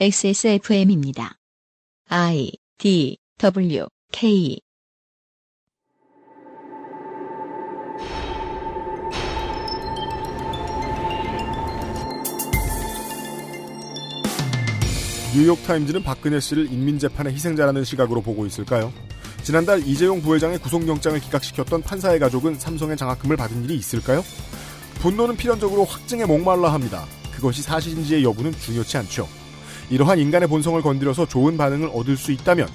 XSFM입니다. I D W K 뉴욕타임즈는 박근혜 씨를 인민재판의 희생자라는 시각으로 보고 있을까요? 지난달 이재용 부회장의 구속영장을 기각시켰던 판사의 가족은 삼성의 장학금을 받은 일이 있을까요? 분노는 필연적으로 확증에 목말라 합니다. 그것이 사실인지의 여부는 중요치 않죠. 이러한 인간의 본성을 건드려서 좋은 반응을 얻을 수 있다면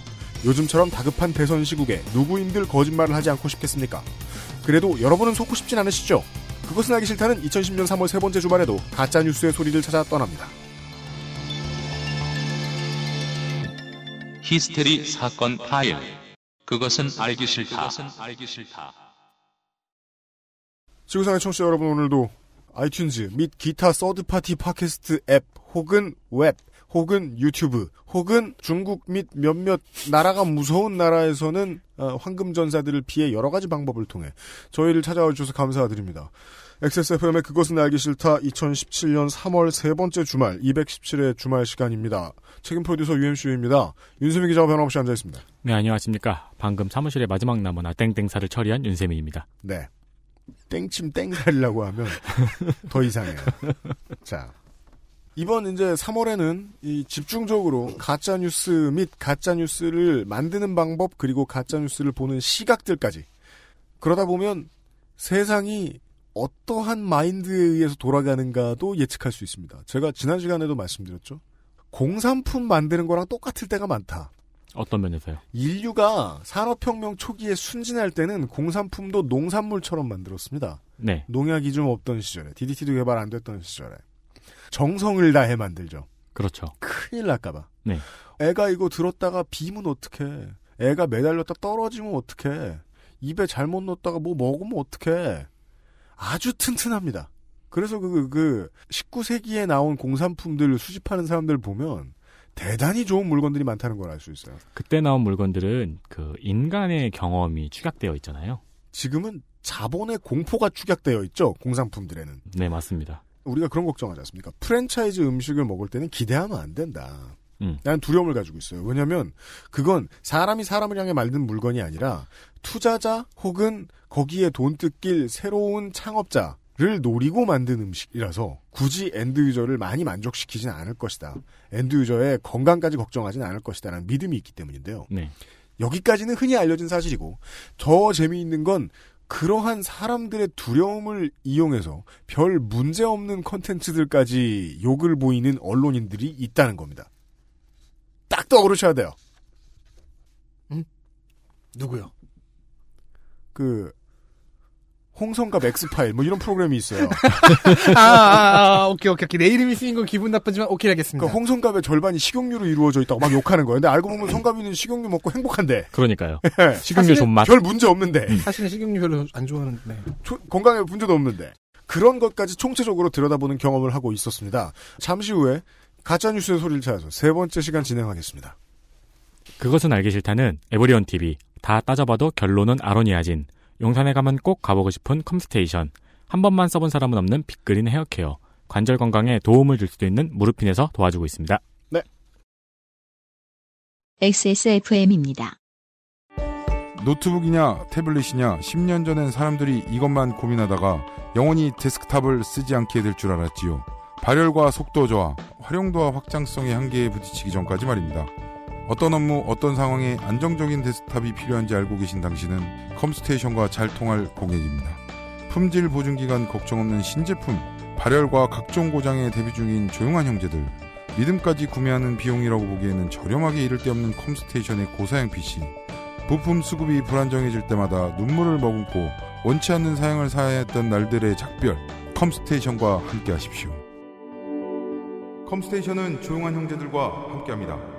요즘처럼 다급한 대선 시국에 누구인들 거짓말을 하지 않고 싶겠습니까? 그래도 여러분은 속고 싶진 않으시죠? 그것은 알기 싫다는 2010년 3월 세 번째 주말에도 가짜 뉴스의 소리를 찾아 떠납니다. 히스테리 사건 파일. 그것은 알기 싫다. 지구상의 청취자 여러분 오늘도 아이튠즈 및 기타 third party 팟캐스트 앱 혹은 웹 혹은 유튜브 혹은 중국 및 몇몇 나라가 무서운 나라에서는 어, 황금 전사들을 피해 여러 가지 방법을 통해 저희를 찾아와 주셔서 감사드립니다. XSFM의 그것은 알기 싫다 2017년 3월 세 번째 주말 217회 주말 시간입니다. 책임 프로듀서 UMC입니다. 윤세민 기자와 변함없이 앉아있습니다. 네, 안녕하십니까. 방금 사무실의 마지막 나무나 땡땡사를 처리한 윤세민입니다. 네. 땡침 땡살이라고 하면 더 이상해요. 자. 이번 이제 3월에는 이 집중적으로 가짜 뉴스 및 가짜 뉴스를 만드는 방법 그리고 가짜 뉴스를 보는 시각들까지 그러다 보면 세상이 어떠한 마인드에 의해서 돌아가는가도 예측할 수 있습니다. 제가 지난 시간에도 말씀드렸죠. 공산품 만드는 거랑 똑같을 때가 많다. 어떤 면에서요? 인류가 산업혁명 초기에 순진할 때는 공산품도 농산물처럼 만들었습니다. 네. 농약이 좀 없던 시절에, DDT도 개발 안 됐던 시절에. 정성을 다해 만들죠. 그렇죠. 큰일 날까봐. 네. 애가 이거 들었다가 비면 어떡해. 애가 매달렸다 떨어지면 어떡해. 입에 잘못 넣었다가 뭐 먹으면 어떡해. 아주 튼튼합니다. 그래서 그, 그, 19세기에 나온 공산품들 수집하는 사람들 보면 대단히 좋은 물건들이 많다는 걸 알 수 있어요. 그때 나온 물건들은 그 인간의 경험이 축약되어 있잖아요. 지금은 자본의 공포가 축약되어 있죠. 공산품들에는. 네, 맞습니다. 우리가 그런 걱정하지 않습니까? 프랜차이즈 음식을 먹을 때는 기대하면 안 된다. 음. 나는 두려움을 가지고 있어요. 왜냐하면 그건 사람이 사람을 향해 만든 물건이 아니라 투자자 혹은 거기에 돈 뜯길 새로운 창업자 를 노리고 만든 음식이라서 굳이 end user를 많이 만족시키진 않을 것이다. end user의 건강까지 걱정하진 않을 것이다라는 믿음이 있기 때문인데요. 네. 여기까지는 흔히 알려진 사실이고 더 재미있는 건 그러한 사람들의 두려움을 이용해서 별 문제 없는 컨텐츠들까지 욕을 보이는 언론인들이 있다는 겁니다. 딱 떠오르셔야 돼요. 누구요? 그 홍성갑 엑스파일 뭐 이런 프로그램이 있어요. 아, 아, 아, 오케이, 오케이, 오케이. 내 이름이 쓰인 건 기분 나쁘지만, 오케이, 알겠습니다. 그 홍성갑의 절반이 식용유로 이루어져 있다고 막 욕하는 거예요. 근데 알고 보면 성갑이는 식용유 먹고 행복한데 그러니까요. 예, 식용유 존맛. 별 문제 없는데 사실은 식용유 별로 안 좋아하는데. 조- 건강에 문제도 없는데 그런 것까지 총체적으로 들여다보는 경험을 하고 있었습니다. 잠시 후에 가짜 뉴스의 소리를 찾아서 세 번째 시간 진행하겠습니다. 그것은 알기 싫다는 에브리온 TV. 다 따져봐도 결론은 아로니아진. 용산에 가면 꼭 가보고 싶은 컴스테이션. 한 번만 써본 사람은 없는 빅그린 헤어케어. 관절 건강에 도움을 줄 수도 있는 무르핀에서 도와주고 있습니다. XSFM입니다. 노트북이냐 태블릿이냐 10년 전엔 사람들이 이것만 고민하다가 영원히 데스크탑을 쓰지 않게 될 줄 알았지요. 발열과 속도 저하, 활용도와 확장성의 한계에 부딪히기 전까지 말입니다. 어떤 업무, 어떤 상황에 안정적인 데스크탑이 필요한지 알고 계신 당신은 컴스테이션과 잘 통할 고객입니다. 품질 보증 기간 걱정 없는 신제품, 발열과 각종 고장에 대비 중인 조용한 형제들, 믿음까지 구매하는 비용이라고 보기에는 저렴하게 이를 데 없는 컴스테이션의 고사양 PC, 부품 수급이 불안정해질 때마다 눈물을 머금고 원치 않는 사양을 사야 했던 날들의 작별 컴스테이션과 함께 하십시오. 컴스테이션은 조용한 형제들과 함께합니다.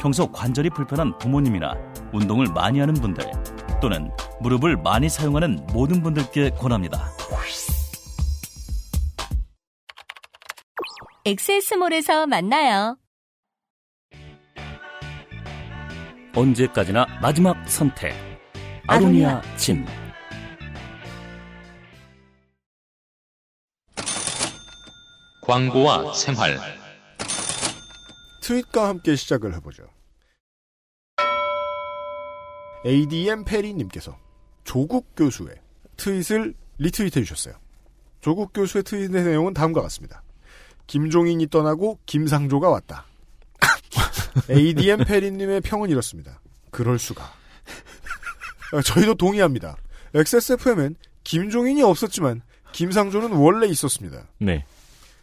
평소 관절이 불편한 부모님이나 운동을 많이 하는 분들 또는 무릎을 많이 사용하는 모든 분들께 권합니다. 엑세스몰에서 만나요. 언제까지나 마지막 선택. 아로니아 진. 광고와 생활. 트윗과 함께 시작을 해보죠. ADM 페리님께서 조국 교수의 트윗을 리트윗해 주셨어요. 조국 교수의 트윗의 내용은 다음과 같습니다. 김종인이 떠나고 김상조가 왔다. ADM 페리님의 평은 이렇습니다. 그럴 수가. 어, 저희도 동의합니다. XSFM엔 김종인이 없었지만 김상조는 원래 있었습니다. 네.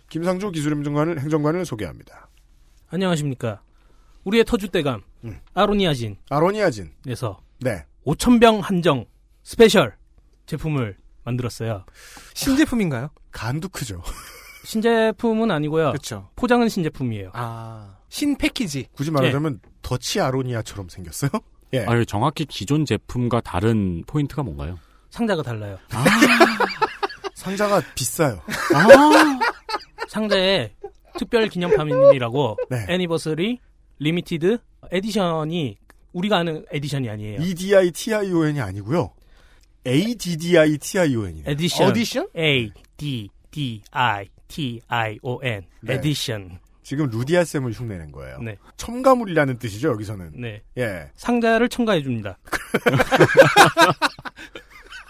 김상조 기술행정관을 행정관을 소개합니다. 안녕하십니까. 우리의 터줏대감 음. 아로니아진에서 아로니아진. 네. 5,000병 한정 special 제품을 만들었어요. 신제품인가요? 간도 크죠. 신제품은 아니고요. 그렇죠. 포장은 신제품이에요. 아, 신 패키지. 굳이 말하자면 더치 아로니아처럼 생겼어요. 예. 아유, 정확히 기존 제품과 다른 포인트가 뭔가요? 상자가 달라요. 상자가 비싸요. 상자에 특별 기념판이라고 네. anniversary limited 에디션이 우리가 아는 에디션이 아니에요. EDITION이 아니고요. ADDITION이에요. Addition. Addition? A D D I T I O N. 네. Addition. 지금 루디아 쌤을 흉내낸 거예요. 네. 첨가물이라는 뜻이죠, 여기서는. 네. 예. 상자를 첨가해 줍니다.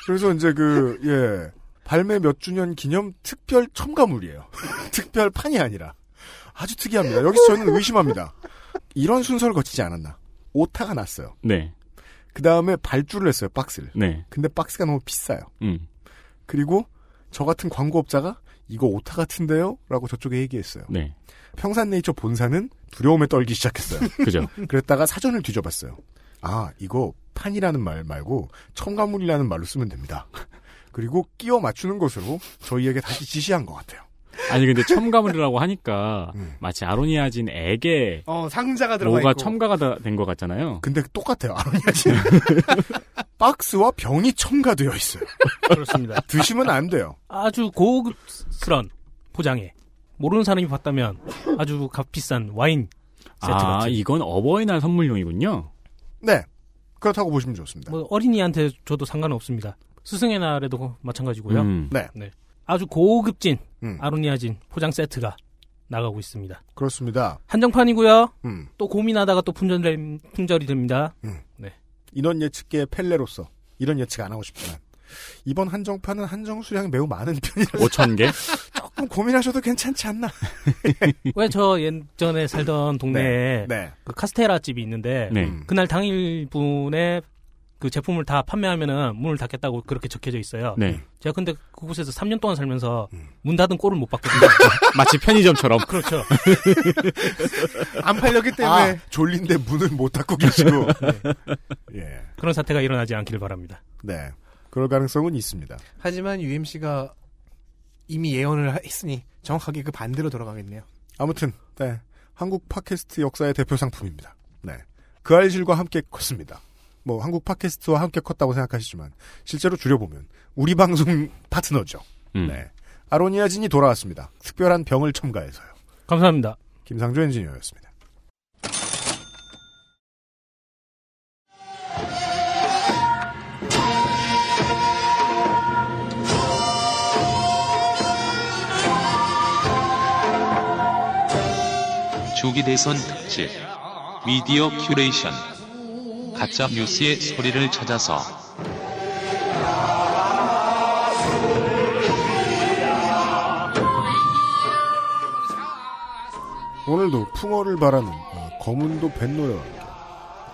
그래서 이제 그, 예. 발매 몇 주년 기념 특별 첨가물이에요. 특별 판이 아니라. 아주 특이합니다. 여기서 저는 의심합니다. 이런 순서를 거치지 않았나. 오타가 났어요. 네. 그 다음에 발주를 했어요, 박스를. 네. 근데 박스가 너무 비싸요. 음. 그리고 저 같은 광고업자가 이거 오타 같은데요? 라고 저쪽에 얘기했어요. 네. 평산네이처 본사는 두려움에 떨기 시작했어요. 그죠. 그랬다가 사전을 뒤져봤어요. 아, 이거 판이라는 말 말고 첨가물이라는 말로 쓰면 됩니다. 그리고 끼워 맞추는 것으로 저희에게 다시 지시한 것 같아요. 아니, 근데 첨가물이라고 하니까 음. 마치 아로니아진에게 어, 상자가 들어가 뭐가 있고. 첨가가 된 것 같잖아요. 근데 똑같아요. 아로니아진. 박스와 병이 첨가되어 있어요. 그렇습니다. 드시면 안 돼요. 아주 고급스런 포장에 모르는 사람이 봤다면 아주 값비싼 와인 세트 아, 같은. 이건 어버이날 선물용이군요. 네. 그렇다고 보시면 좋습니다. 뭐 어린이한테 줘도 상관없습니다. 스승의 날에도 마찬가지고요. 음. 네. 아주 고급진 음, 아로니아진 포장 세트가 나가고 있습니다. 그렇습니다. 한정판이고요. 음, 또 고민하다가 또 품절 품절이 됩니다. 인원 예측계의 펠레로서 이런 예측 안 하고 싶지만 이번 한정판은 한정 수량이 매우 많은 편이라 5천 개? 조금 고민하셔도 괜찮지 않나. 왜 저 예전에 살던 동네에 네. 그 카스테라 집이 있는데 네. 음. 그날 당일 분에 그 제품을 다 판매하면은 문을 닫겠다고 그렇게 적혀져 있어요. 네. 제가 근데 그곳에서 3년 동안 살면서 음. 문 닫은 꼴을 못 봤거든요. 마치 편의점처럼. 그렇죠. 안 팔렸기 때문에. 아, 졸린데 문을 못 닫고 계시고. 예. 그런 사태가 일어나지 않기를 바랍니다. 네. 그럴 가능성은 있습니다. 하지만 UMC가 이미 예언을 했으니 정확하게 그 반대로 돌아가겠네요. 아무튼, 네. 한국 팟캐스트 역사의 대표 상품입니다. 네. 그 알실과 함께 컸습니다. 뭐, 한국 팟캐스트와 함께 컸다고 생각하시지만, 실제로 줄여보면, 우리 방송 파트너죠. 음. 네. 아로니아 진이 돌아왔습니다. 특별한 병을 첨가해서요. 감사합니다. 김상조 엔지니어였습니다. 주기 대선 특집 미디어 큐레이션 가짜 뉴스의 소리를 찾아서 오늘도 풍어를 바라는 어, 거문도 뱃노래와 함께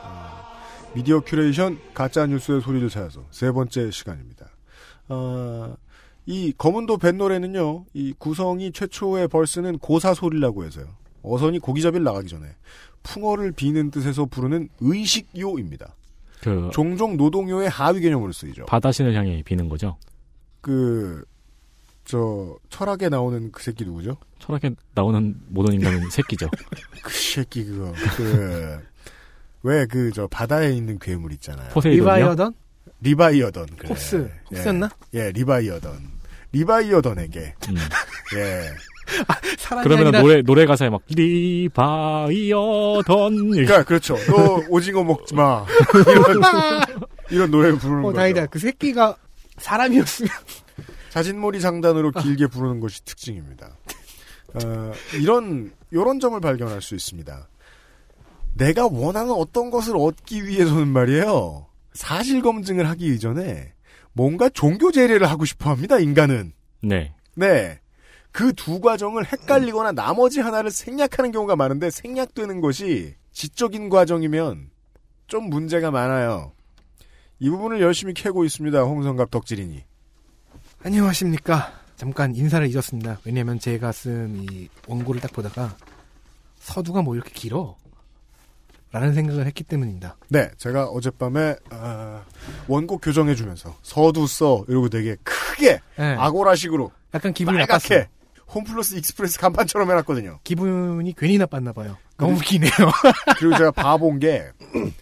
어, 미디어 큐레이션 가짜 뉴스의 소리를 찾아서 세 번째 시간입니다. 어, 이 거문도 뱃노래는요, 이 구성이 최초의 verse는 고사 소리라고 해서요. 어선이 고기잡이를 나가기 전에 풍어를 비는 뜻에서 부르는 의식요입니다. 그 종종 노동요의 하위 개념으로 쓰이죠. 바다신을 향해 비는 거죠. 그 저 철학에 나오는 그 새끼 누구죠? 철학에 나오는 모든 인간은 새끼죠. 그 새끼 그거 그 왜 그 저 바다에 있는 괴물 있잖아요. 포세이돈이요? 리바이어던? 리바이어던 그래. 홉스. 홉스였나? 예, 예, 리바이어던. 리바이어던에게 음. 예. 사람이 그러면 아니라 노래 노래 가사에 막 리바이어던 그러니까 그렇죠. 너 오징어 먹지 마. 이런 이런 노래를 부르는 어. 다행이다. 그 새끼가 사람이었으면 자진몰이 장단으로 길게 부르는 것이 특징입니다. 어, 이런 요런 점을 발견할 수 있습니다. 내가 원하는 어떤 것을 얻기 위해서는 말이에요. 사실 검증을 하기 이전에 뭔가 종교 제례를 하고 싶어 합니다, 인간은. 네. 네. 그 두 과정을 헷갈리거나 나머지 하나를 생략하는 경우가 많은데 생략되는 것이 지적인 과정이면 좀 문제가 많아요. 이 부분을 열심히 캐고 있습니다. 홍성갑 덕질인이. 안녕하십니까. 잠깐 인사를 잊었습니다. 왜냐면 제가 쓴 이 원고를 딱 보다가 서두가 뭐 이렇게 길어? 라는 생각을 했기 때문입니다. 네, 제가 어젯밤에 아, 원고 교정해주면서 서두 써 이러고 되게 크게 네. 아고라식으로 약간 기분이. 빨갛게 홈플러스 익스프레스 간판처럼 해놨거든요. 기분이 괜히 나빴나 봐요. 너무 기네요. 그리고 제가 봐본 게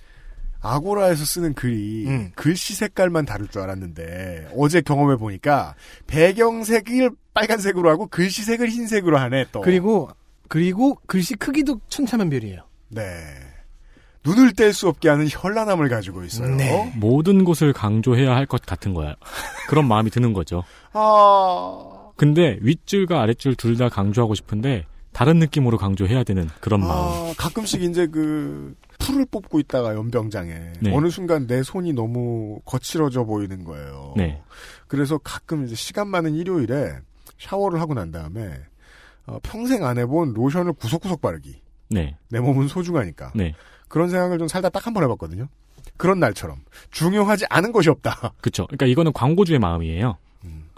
아고라에서 쓰는 글이 음. 글씨 색깔만 다를 줄 알았는데 어제 경험해 보니까 배경색을 빨간색으로 하고 글씨색을 흰색으로 하네 또. 그리고 그리고 글씨 크기도 천차만별이에요. 네. 눈을 뗄 수 없게 하는 현란함을 가지고 있어요. 네. 모든 곳을 강조해야 할 것 같은 거야. 그런 마음이 드는 거죠. 아, 근데 윗줄과 아랫줄 둘 다 강조하고 싶은데 다른 느낌으로 강조해야 되는 그런 마음. 아, 가끔씩 이제 그 풀을 뽑고 있다가 연병장에 네. 어느 순간 내 손이 너무 거칠어져 보이는 거예요. 네. 그래서 가끔 이제 시간 많은 일요일에 샤워를 하고 난 다음에 어, 평생 안 해본 로션을 구석구석 바르기. 네. 내 몸은 소중하니까. 네. 그런 생각을 좀 살다 딱 한 번 해봤거든요. 그런 날처럼 중요하지 않은 것이 없다. 그쵸. 그러니까 이거는 광고주의 마음이에요.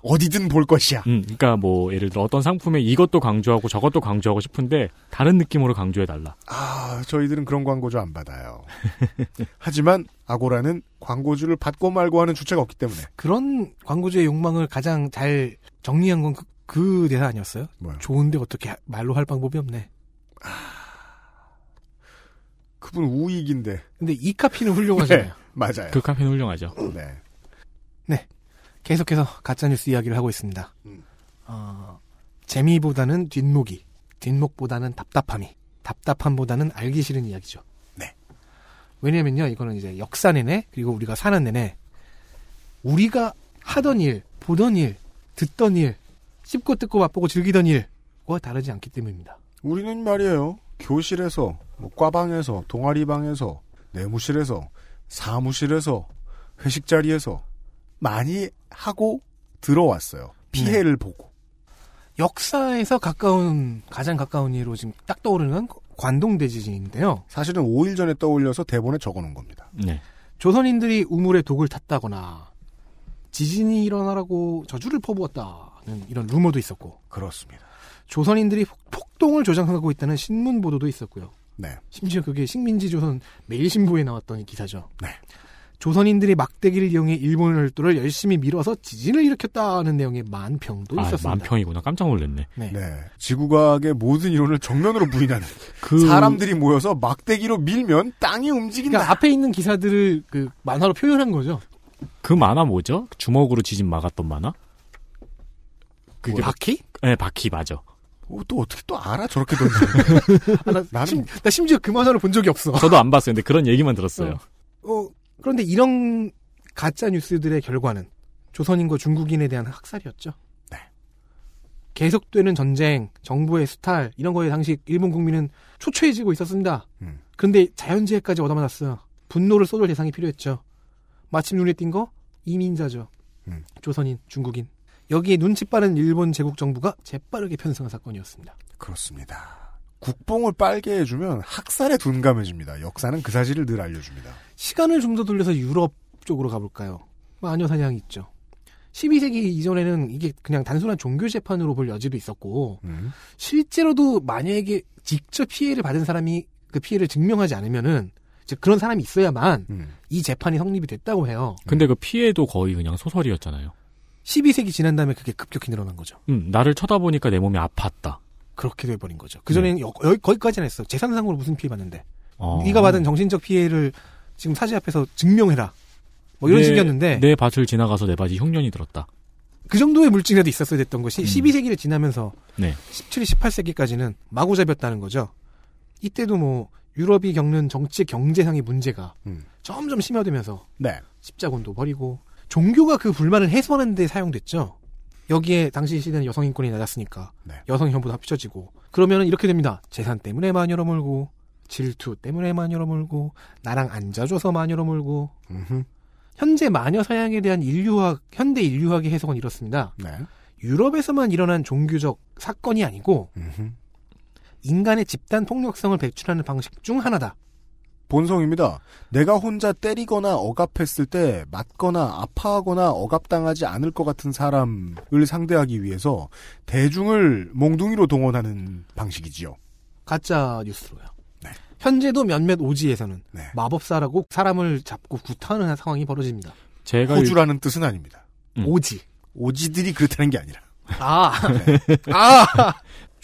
어디든 볼 것이야. 음, 그러니까 뭐 예를 들어 어떤 상품에 이것도 강조하고 저것도 강조하고 싶은데 다른 느낌으로 강조해 달라. 아, 저희들은 그런 광고주 안 받아요. 하지만 아고라는 광고주를 받고 말고 하는 주체가 없기 때문에. 그런 광고주의 욕망을 가장 잘 정리한 건 그, 그 대사 아니었어요? 뭐야? 좋은데 어떻게 말로 할 방법이 없네. 그분 우익인데. 근데 이 카피는 훌륭하잖아요. 네, 맞아요. 그 카페는 훌륭하죠. 네. 계속해서 가짜뉴스 이야기를 하고 있습니다. 음. 어, 재미보다는 뒷목이, 뒷목보다는 답답함이, 답답함보다는 알기 싫은 이야기죠. 네. 왜냐면요, 이거는 이제 역사 내내, 그리고 우리가 사는 내내, 우리가 하던 일, 보던 일, 듣던 일, 씹고 뜯고 맛보고 즐기던 일과 다르지 않기 때문입니다. 우리는 말이에요. 교실에서, 뭐 과방에서, 동아리방에서, 내무실에서, 사무실에서, 회식 자리에서 많이 하고 들어왔어요. 피해를 보고. 역사에서 가까운, 가장 가까운 예로 지금 딱 떠오르는 건 관동대 지진인데요. 사실은 5일 전에 떠올려서 대본에 적어놓은 겁니다. 네. 조선인들이 우물에 독을 탔다거나 지진이 일어나라고 저주를 퍼부었다는 이런 루머도 있었고 그렇습니다. 조선인들이 폭- 폭동을 조장하고 있다는 신문 보도도 있었고요. 네. 심지어 그게 식민지 조선 매일신보에 나왔던 기사죠. 네. 조선인들이 막대기를 이용해 일본 열도를 열심히 밀어서 지진을 일으켰다는 내용의 만평도 아, 있었습니다. 만평이구나. 깜짝 놀랐네. 네. 네. 지구과학의 모든 이론을 정면으로 부인하는 그 사람들이 모여서 막대기로 밀면 땅이 움직인다. 그러니까 앞에 있는 기사들을 그 만화로 표현한 거죠. 그 만화 뭐죠? 주먹으로 지진 막았던 만화? 그게 바퀴? 네, 바퀴 맞아. 어, 또 어떻게 또 알아? 저렇게 던져. 아, 나, 나는- 심, 나 심지어 그 만화를 본 적이 없어. 저도 안 봤어요. 근데 그런 얘기만 들었어요. 어, 그런데 이런 가짜 뉴스들의 결과는 조선인과 중국인에 대한 학살이었죠. 네. 계속되는 전쟁, 정부의 수탈 이런 거에 당시 일본 국민은 초췌해지고 있었습니다. 음. 그런데 자연재해까지 얻어맞았어요. 분노를 쏟을 대상이 필요했죠. 마침 눈에 띈 거 이민자죠. 음. 조선인, 중국인. 여기에 눈치 빠른 일본 제국 정부가 재빠르게 편승한 사건이었습니다. 그렇습니다. 국뽕을 빨게 해주면 학살에 둔감해집니다. 역사는 그 사실을 늘 알려줍니다. 시간을 좀 더 돌려서 유럽 쪽으로 가볼까요? 마녀 사냥이 있죠. 12세기 이전에는 이게 그냥 단순한 종교 재판으로 볼 여지도 있었고 음. 실제로도 마녀에게 직접 피해를 받은 사람이 그 피해를 증명하지 않으면은 그런 사람이 있어야만 음. 이 재판이 성립이 됐다고 해요. 근데 그 피해도 거의 그냥 소설이었잖아요. 12세기 지난 다음에 그게 급격히 늘어난 거죠. 음, 나를 쳐다보니까 내 몸이 아팠다. 그렇게 돼버린 거죠. 그전에는 여, 여, 거기까지는 했어. 재산상으로 무슨 피해 받는데. 어. 네가 받은 정신적 피해를 지금 사지 앞에서 증명해라. 뭐 이런 내- 식이었는데 내 밭을 지나가서 내 밭이 흉년이 들었다. 그 정도의 물증이라도 있었어야 됐던 것이 음. 12세기를 지나면서 네. 17, 18세기까지는 마구 잡였다는 거죠. 이때도 뭐 유럽이 겪는 정치 경제상의 문제가 음. 점점 심화되면서 네. 십자군도 버리고 종교가 그 불만을 해소하는 데 사용됐죠. 여기에 당시 시대는 여성 인권이 낮았으니까 네. 여성 혐오도 합쳐지고 그러면은 이렇게 됩니다. 재산 때문에 마녀로 몰고 질투 때문에 마녀로 몰고 나랑 앉아줘서 마녀로 몰고 음흠. 현재 마녀 사양에 대한 인류학 현대 인류학의 해석은 이렇습니다. 네. 유럽에서만 일어난 종교적 사건이 아니고 음흠. 인간의 집단 폭력성을 배출하는 방식 중 하나다. 본성입니다. 내가 혼자 때리거나 억압했을 때 맞거나 아파하거나 억압당하지 않을 것 같은 사람을 상대하기 위해서 대중을 몽둥이로 동원하는 방식이지요. 가짜 뉴스로요. 네. 현재도 몇몇 오지에서는 네. 마법사라고 사람을 잡고 구타하는 상황이 벌어집니다. 제가 읽- 호주라는 뜻은 아닙니다. 음. 오지. 오지들이 그렇다는 게 아니라. 아, 아,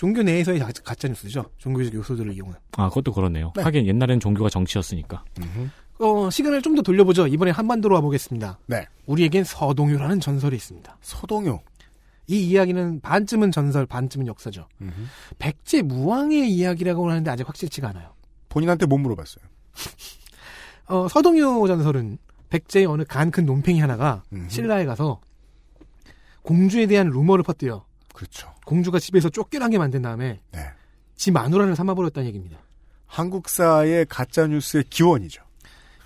종교 내에서의 가- 가짜 뉴스죠. 종교적 요소들을 이용한. 아, 그것도 그렇네요. 네. 하긴 옛날엔 종교가 정치였으니까. 음흠. 어, 시간을 좀 더 돌려보죠. 이번에 한반도로 와보겠습니다. 네. 우리에겐 서동요라는 전설이 있습니다. 서동요. 이 이야기는 반쯤은 전설, 반쯤은 역사죠. 음흠. 백제 무왕의 이야기라고 하는데 아직 확실치가 않아요. 본인한테 못 물어봤어요. 어, 서동요 전설은 백제의 어느 간 큰 논팽이 하나가 음흠. 신라에 가서 공주에 대한 루머를 퍼뜨려 그렇죠. 공주가 집에서 쫓겨나게 만든 다음에 네. 지 마누라를 삼아버렸다는 얘기입니다. 한국사의 가짜 뉴스의 기원이죠.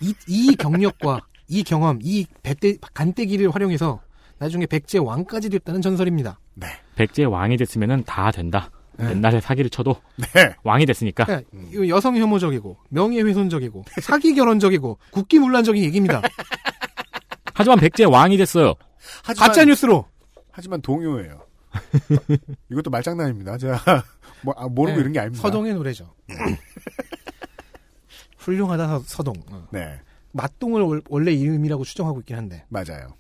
이, 이 경력과 이 경험, 이 배떼, 간떼기를 활용해서 나중에 백제 왕까지 됐다는 전설입니다. 네. 백제 왕이 됐으면은 다 된다. 옛날에 사기를 쳐도 네. 왕이 됐으니까. 이거 여성 혐오적이고 명예훼손적이고 사기 결혼적이고 국기문란적인 얘기입니다. 하지만 백제 왕이 됐어요. 하지만, 가짜 뉴스로 하지만 동요예요. 이것도 말장난입니다. 제가 뭐, 아, 모르고 네, 이런 게 아닙니다. 서동의 노래죠. 훌륭하다 서, 서동. 어. 네. 맛동을 월- 원래 이름이라고 추정하고 있긴 한데. 맞아요.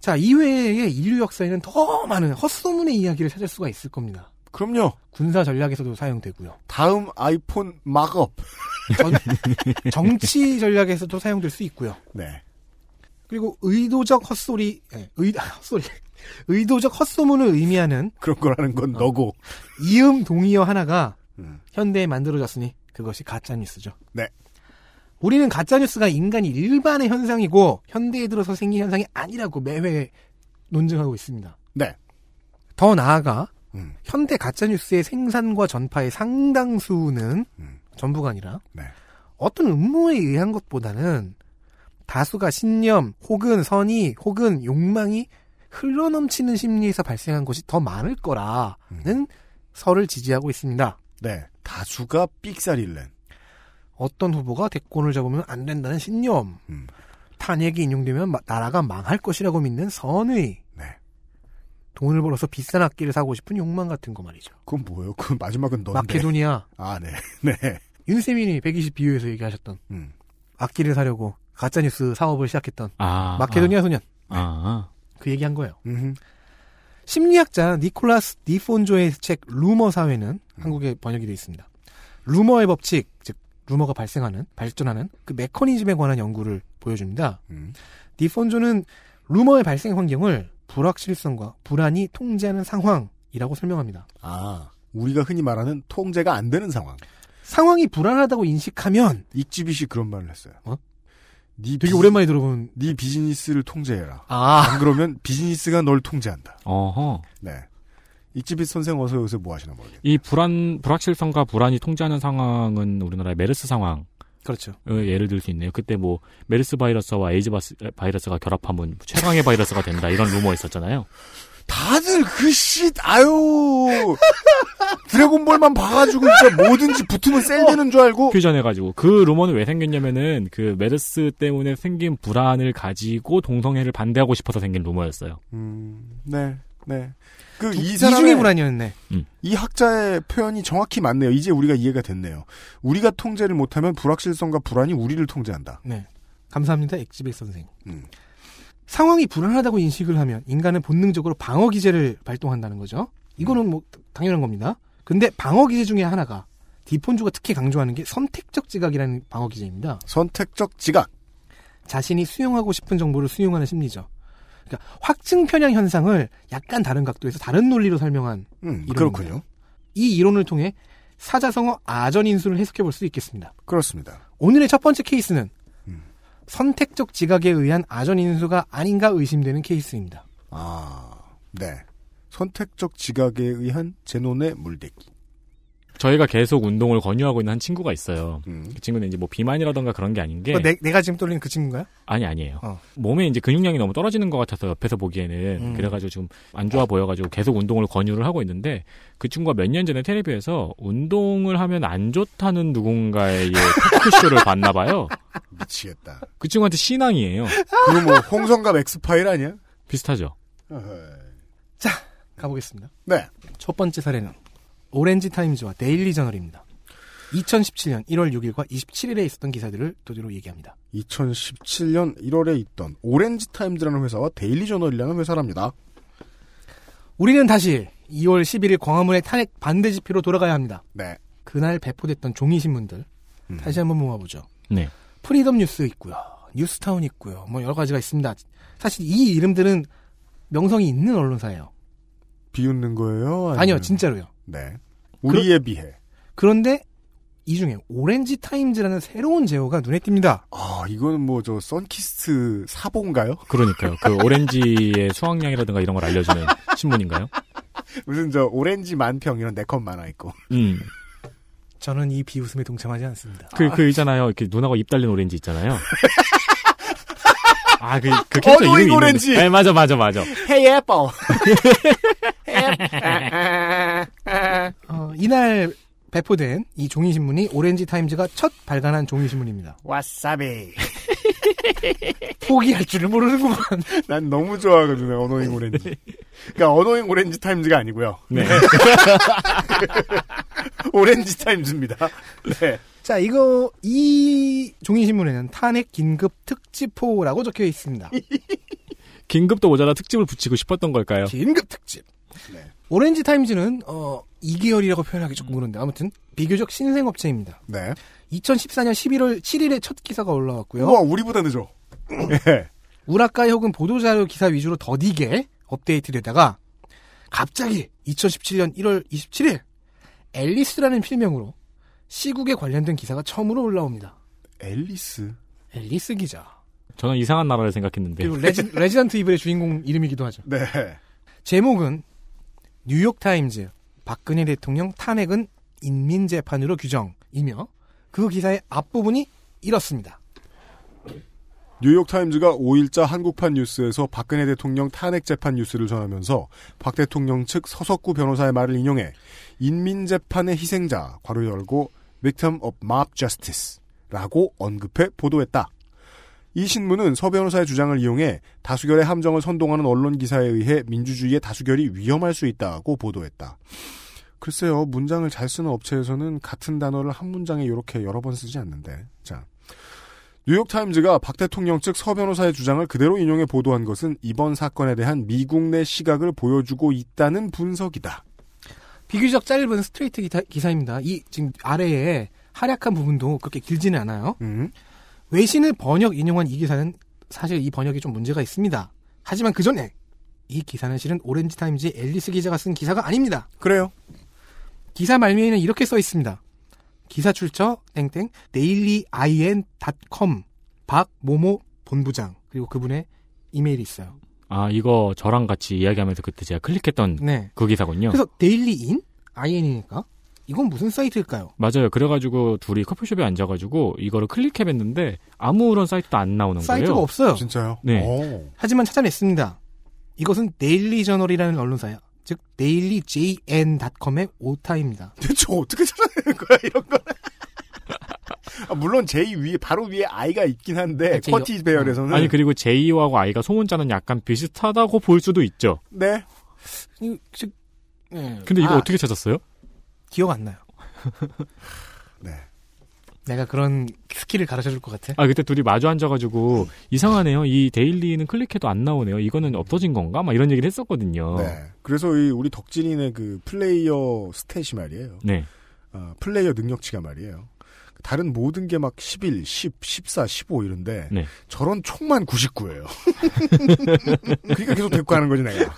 자, 이외의 인류 역사에는 더 많은 헛소문의 이야기를 찾을 수가 있을 겁니다. 그럼요. 군사 전략에서도 사용되고요. 다음 아이폰 막업. 전- 정치 전략에서도 사용될 수 있고요. 네. 그리고 의도적 헛소리, 예, 의, 헛소리, 의도적 헛소문을 의미하는 그런 거라는 건 너고. 이음 동의어 하나가 음. 현대에 만들어졌으니 그것이 가짜 뉴스죠. 네. 우리는 가짜 뉴스가 인간이 일반의 현상이고 현대에 들어서 생긴 현상이 아니라고 매회 논증하고 있습니다. 네. 더 나아가 음. 현대 가짜 뉴스의 생산과 전파의 상당수는 음. 전부가 아니라 네. 어떤 음모에 의한 것보다는 다수가 신념 혹은 선의 혹은 욕망이 흘러넘치는 심리에서 발생한 것이 더 많을 거라는 음. 설을 지지하고 있습니다. 네. 다수가 삑사리를 낸. 어떤 후보가 대권을 잡으면 안 된다는 신념, 음. 탄핵이 인용되면 마- 나라가 망할 것이라고 믿는 선의, 네. 돈을 벌어서 비싼 악기를 사고 싶은 욕망 같은 거 말이죠. 그건 뭐예요? 그 마지막은 넌데. 마케도니아, 아, 네. 네. 윤세민이 120 비유에서 얘기하셨던 음. 악기를 사려고 가짜뉴스 사업을 시작했던 아. 마케도니아 소년 아. 아. 그 얘기한 거예요. 음. 심리학자 니콜라스 디폰조의 책 루머 사회는 한국에 번역이 되어 있습니다. 루머의 법칙, 즉 루머가 발생하는, 발전하는 그 메커니즘에 관한 연구를 보여줍니다. 음. 디폰조는 루머의 발생 환경을 불확실성과 불안이 통제하는 상황이라고 설명합니다. 아, 우리가 흔히 말하는 통제가 안 되는 상황. 상황이 불안하다고 인식하면 익지빗이 그런 말을 했어요. 어? 네 되게 비- 오랜만에 들어본 네 비즈니스를 통제해라. 아 안 그러면 비즈니스가 널 통제한다. 어허. 네. Xzibit 선생 어서 요새 뭐 하시나 모르겠네. 이 불안, 불확실성과 불안이 통제하는 상황은 우리나라의 메르스 상황. 그렇죠. 예를 들 수 있네요. 그때 뭐 메르스 바이러스와 에이즈 바이러스가 결합하면 최강의 바이러스가 된다 이런 루머 있었잖아요. 다들 그 씨, 아유. 드래곤볼만 봐가지고 진짜 뭐든지 붙으면 셀 되는 줄 알고. 퓨전해가지고 그 루머는 왜 생겼냐면은 그 메르스 때문에 생긴 불안을 가지고 동성애를 반대하고 싶어서 생긴 루머였어요. 음, 네, 네. 그이이 중에 불안이었네. 이 학자의 표현이 정확히 맞네요. 이제 우리가 이해가 됐네요. 우리가 통제를 못하면 불확실성과 불안이 우리를 통제한다. 네. 감사합니다. 엑지백 선생. 음. 상황이 불안하다고 인식을 하면 인간은 본능적으로 방어 기제를 발동한다는 거죠. 이거는 뭐 당연한 겁니다. 근데 방어 기제 중에 하나가 디폰주가 특히 강조하는 게 선택적 지각이라는 방어 기제입니다. 선택적 지각. 자신이 수용하고 싶은 정보를 수용하는 심리죠. 그러니까 확증 편향 현상을 약간 다른 각도에서 다른 논리로 설명한 음. 그렇군요. 이 이론을 통해 사자성어 아전 인수를 해석해 볼 수 있겠습니다. 그렇습니다. 오늘의 첫 번째 케이스는 음. 선택적 지각에 의한 아전 인수가 아닌가 의심되는 케이스입니다. 아, 네. 선택적 지각에 의한 제논의 물대기. 저희가 계속 운동을 권유하고 있는 한 친구가 있어요. 음. 그 친구는 이제 뭐 비만이라던가 그런 게 아닌 게 내, 내가 지금 떠올리는 그 친구인가요? 아니 아니에요. 어. 몸에 이제 근육량이 너무 떨어지는 것 같아서 옆에서 보기에는 음. 그래가지고 지금 안 좋아 보여가지고 계속 운동을 권유를 하고 있는데 그 친구가 몇 년 전에 텔레비에서 운동을 하면 안 좋다는 누군가의 토크쇼를 봤나 봐요. 미치겠다. 그 친구한테 신앙이에요. 그거 뭐 홍성갑 엑스파일 아니야? 비슷하죠. 가보겠습니다. 네. 첫 번째 사례는 오렌지 타임즈와 데일리 저널입니다. 2017년 1월 6일과 27일에 있었던 기사들을 토대로 얘기합니다. 2017년 1월에 있던 오렌지 타임즈라는 회사와 데일리 저널이라는 회사랍니다. 우리는 다시 2월 11일 광화문의 탄핵 반대 집회로 돌아가야 합니다. 네. 그날 배포됐던 종이 신문들 음. 다시 한번 모아보죠. 네. 프리덤 뉴스 있고요. 뉴스타운 있고요. 뭐 여러 가지가 있습니다. 사실 이 이름들은 명성이 있는 언론사예요. 비웃는 거예요? 아니면- 아니요, 진짜로요. 네. 우리에 비해. 그런데 이 중에 오렌지 타임즈라는 새로운 제호가 눈에 띕니다. 아, 이거는 뭐 저 선키스트 사본가요? 그러니까요. 그 오렌지의 수확량이라든가 이런 걸 알려주는 신문인가요? 무슨 저 오렌지 만평 이런 네컷 만화 있고. 음. 저는 이 비웃음에 동참하지 않습니다. 그, 그 있잖아요. 이렇게 눈하고 입 달린 오렌지 있잖아요. 아, 그, 그 캐릭터 이름이 오렌지. 네, 맞아, 맞아, 맞아. Hey Apple. 어, 이날 배포된 이 종이 신문이 오렌지 타임즈가 첫 발간한 종이 신문입니다. 와사비. 포기할 줄을 모르는구만. 난 너무 좋아하거든요, Annoying Orange. 그러니까 Annoying 오렌지 타임즈가 아니고요. 네. 오렌지 타임즈입니다. 네. 자, 이거 이 종이 신문에는 탄핵 긴급 특집호라고 적혀 있습니다. 긴급도 모자라 특집을 붙이고 싶었던 걸까요? 긴급 특집. 네. 오렌지 타임즈는 어 2개월이라고 표현하기 조금 그런데 아무튼 비교적 신생 업체입니다. 네. 2014년 11월 7일에 첫 기사가 올라왔고요. 우와, 우리보다 늦어. 예. 우라카이 혹은 보도자료 기사 위주로 더디게 업데이트되다가 갑자기 2017년 1월 27일 앨리스라는 필명으로 시국에 관련된 기사가 처음으로 올라옵니다. 앨리스. 앨리스 기자. 저는 이상한 나라를 생각했는데. 그리고 레지, 레지던트 이블의 주인공 이름이기도 하죠. 네. 제목은 뉴욕타임즈 박근혜 대통령 탄핵은 인민재판으로 규정이며 그 기사의 앞부분이 이렇습니다. 뉴욕타임즈가 5일자 한국판 뉴스에서 박근혜 대통령 탄핵 재판 뉴스를 전하면서 박 대통령 측 서석구 변호사의 말을 인용해 인민재판의 희생자 괄호 열고 victim of mob justice라고 언급해 보도했다. 이 신문은 서 변호사의 주장을 이용해 다수결의 함정을 선동하는 언론 기사에 의해 민주주의의 다수결이 위험할 수 있다고 보도했다. 글쎄요, 문장을 잘 쓰는 업체에서는 같은 단어를 한 문장에 이렇게 여러 번 쓰지 않는데. 자. 뉴욕타임즈가 박 대통령 측 서 변호사의 주장을 그대로 인용해 보도한 것은 이번 사건에 대한 미국 내 시각을 보여주고 있다는 분석이다. 비교적 짧은 스트레이트 기타- 기사입니다. 이 지금 아래에 활약한 부분도 그렇게 길지는 않아요. 음. 외신을 번역 인용한 이 기사는 사실 이 번역이 좀 문제가 있습니다. 하지만 그 전에 이 기사는 실은 오렌지 타임즈의 앨리스 기자가 쓴 기사가 아닙니다. 그래요. 기사 말미에는 이렇게 써 있습니다. 기사 출처 땡땡 dailyin.com 박모모 본부장 그리고 그분의 이메일이 있어요. 아, 이거 저랑 같이 이야기하면서 그때 제가 클릭했던 네. 그 기사군요. 그래서 dailyin in이니까 이건 무슨 사이트일까요? 맞아요. 그래가지고 둘이 커피숍에 앉아가지고 이거를 클릭해봤는데 아무런 사이트도 안 나오는 사이트가 거예요. 없어요. 진짜요? 네. 오. 하지만 찾아냈습니다. 이것은 데일리 저널이라는 언론사야. 즉 dailyjn.com의 오타입니다. 대체 어떻게 찾아내는 거야, 이런 거 아, 물론 J 위에, 바로 위에 I가 있긴 한데, 아, QWERTY 배열에서는. 아니 그리고 J하고 I가 소문자는 약간 비슷하다고 볼 수도 있죠. 네. 이- 즉, 예. 근데 이거 아, 어떻게 찾았어요? 기억 안 나요. 네. 내가 그런 스킬을 가르쳐 줄 것 같아. 아 그때 둘이 마주 앉아가지고 이상하네요. 이 데일리는 클릭해도 안 나오네요. 이거는 없어진 건가? 막 이런 얘기를 했었거든요. 네. 그래서 이 우리 덕진이네 그 플레이어 stat이 말이에요. 네. 어, 플레이어 능력치가 말이에요. 다른 모든 게 막 11, 10, 14, 15 이런데 네. 저런 총만 99예요. 그러니까 계속 데리고 가는 거지 내가.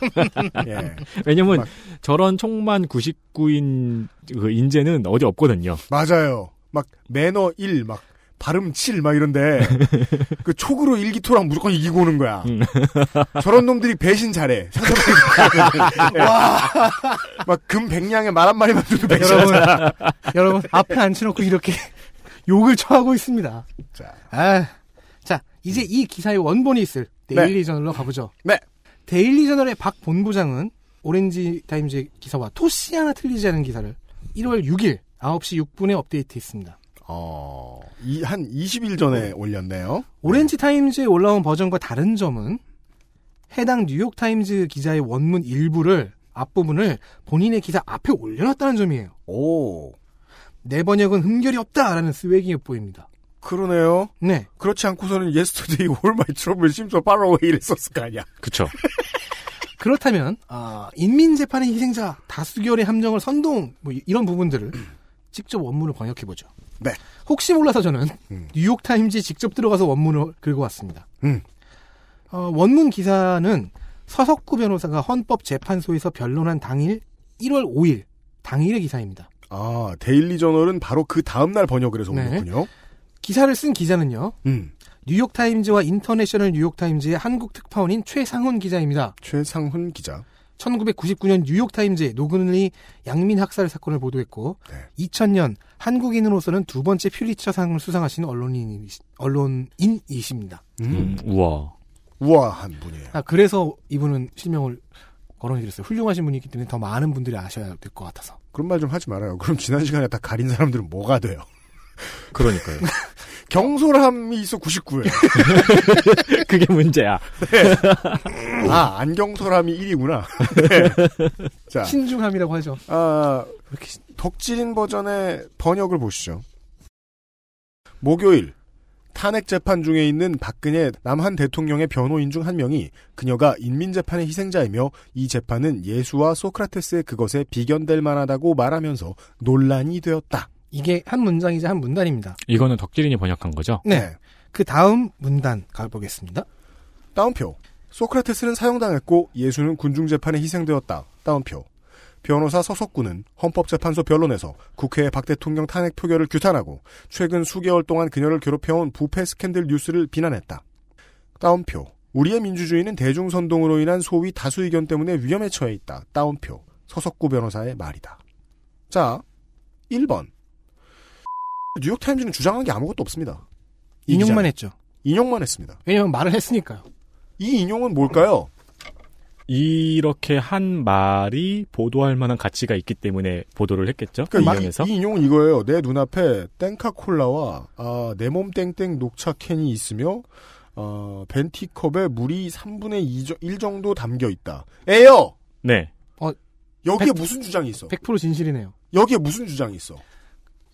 예. 왜냐면 막- 저런 총만 99인 그 인재는 어디 없거든요. 맞아요. 막 매너 1, 막 발음 7, 막 이런데 그 촉으로 일기토랑 무조건 이기고 오는 거야. 음. 저런 놈들이 배신 잘해. 상대방이 와, 막 금 백냥에 말 한마디만 줘도 배신 여러분. 여러분 앞에 앉혀놓고 이렇게 욕을 처하고 있습니다. 자, 아, 자 이제 이 기사의 원본이 있을 데일리 저널로 가보죠. 네. 데일리 데일리 저널의 박 본부장은 오렌지 타임즈 기사와 토시 하나 틀리지 않은 기사를 1월 6일 9시 6분에 업데이트했습니다. 어, 이, 한 20일 전에 올렸네요. 오렌지 타임즈에 올라온 버전과 다른 점은 해당 뉴욕 타임즈 기자의 원문 일부를 앞부분을 본인의 기사 앞에 올려놨다는 점이에요. 오, 내 번역은 흠결이 없다라는 swagging이 보입니다. 그러네요. 네. 그렇지 않고서는 yesterday all my trouble seems far away를 썼을 거 아니야. 그쵸. 그렇다면 아, 인민재판의 희생자 다수결의 함정을 선동 뭐 이- 이런 부분들을 직접 원문을 번역해 보죠. 네. 혹시 몰라서 저는 음. 뉴욕 타임즈에 직접 들어가서 원문을 긁어왔습니다. 음. 어, 원문 기사는 서석구 변호사가 헌법재판소에서 변론한 당일 1월 5일 당일의 기사입니다. 아, 데일리 저널은 바로 그 다음날 번역을 해서 네. 올렸군요. 기사를 쓴 기자는요. 음, 뉴욕 타임즈와 인터내셔널 뉴욕 타임즈의 한국 특파원인 최상훈 기자입니다. 최상훈 기자. 1999년 뉴욕 타임즈에 노근리 양민 학살 사건을 보도했고 네. 2000년 한국인으로서는 두 번째 퓰리처상을 수상하신 언론인 언론인이십니다. 음, 우와. 우아한 분이에요. 아, 그래서 이분은 실명을 거론해드렸어요. 훌륭하신 분이기 때문에 더 많은 분들이 아셔야 될 것 같아서. 그런 말 좀 하지 말아요. 그럼 지난 시간에 다 가린 사람들은 뭐가 돼요? 그러니까요. 경솔함이 있어 99예요. 그게 문제야. 아, 안경솔함이 1이구나. 자, 신중함이라고 하죠. 아, 덕질인 버전의 번역을 보시죠. 목요일 탄핵 재판 중에 있는 박근혜 남한 대통령의 변호인 중 한 명이 그녀가 인민 재판의 희생자이며 이 재판은 예수와 소크라테스의 그것에 비견될 만하다고 말하면서 논란이 되었다. 이게 한 문장이자 한 문단입니다. 이거는 덕질인이 번역한 거죠? 네. 그 다음 문단 가보겠습니다. 다운표. 소크라테스는 사형당했고 예수는 군중 재판에 희생되었다. 다운표. 변호사 서석구는 헌법재판소 변론에서 국회의 박 대통령 탄핵 표결을 규탄하고 최근 수개월 동안 그녀를 괴롭혀온 부패 스캔들 뉴스를 비난했다. 다운표. 우리의 민주주의는 대중선동으로 인한 소위 다수 의견 때문에 위험에 처해 있다. 다운표. 서석구 변호사의 말이다. 자, 1번. 뉴욕타임즈는 주장한 게 아무것도 없습니다. 이 인용만 기자는. 했죠. 인용만 했습니다. 왜냐면 말을 했으니까요. 이 인용은 뭘까요? 이렇게 한 말이 보도할 만한 가치가 있기 때문에 보도를 했겠죠? 그러니까 인용해서. 이, 이 인용은 이거예요. 내 눈앞에 땡카콜라와 아, 내 몸 땡땡 녹차 캔이 있으며 어, 벤티컵에 물이 3분의 2, 1 정도 담겨 있다. 에요. 네. 여기에 백- 무슨 주장이 있어? 100% 진실이네요. 여기에 무슨 주장이 있어?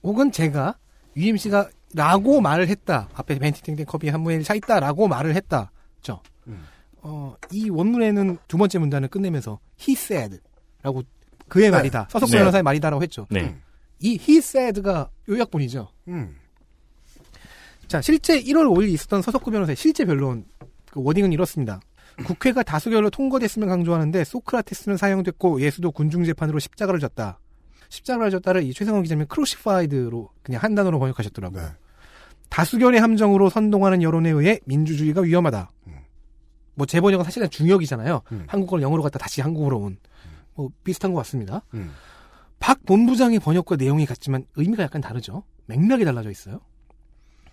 혹은 제가 UMC가 라고 말을 했다. 앞에 벤티땡땡 컵이 한 분에 차 있다라고 말을 했다. 죠. 음. 어, 이 원문에는 두 번째 문단을 끝내면서 he said라고 그의 네. 말이다. 서석구 네. 변호사의 말이다라고 했죠. 네. 이 he said가 요약본이죠. 음. 자, 실제 1월 5일 있었던 서석구 변호사의 실제 변론 그 워딩은 이렇습니다. 국회가 다수결로 통과됐음을 강조하는데 소크라테스는 사형됐고 예수도 군중 재판으로 십자가를 졌다. 십자가를 졌다를 이 최성원 기자님 crucified로 그냥 한 단어로 번역하셨더라고요. 네. 다수결의 함정으로 선동하는 여론에 의해 민주주의가 위험하다. 음. 뭐 제 번역은 사실은 중역이잖아요. 음. 한국어를 영어로 갖다 다시 한국어로 온. 뭐 비슷한 것 같습니다. 음. 박 본부장의 번역과 내용이 같지만 의미가 약간 다르죠. 맥락이 달라져 있어요.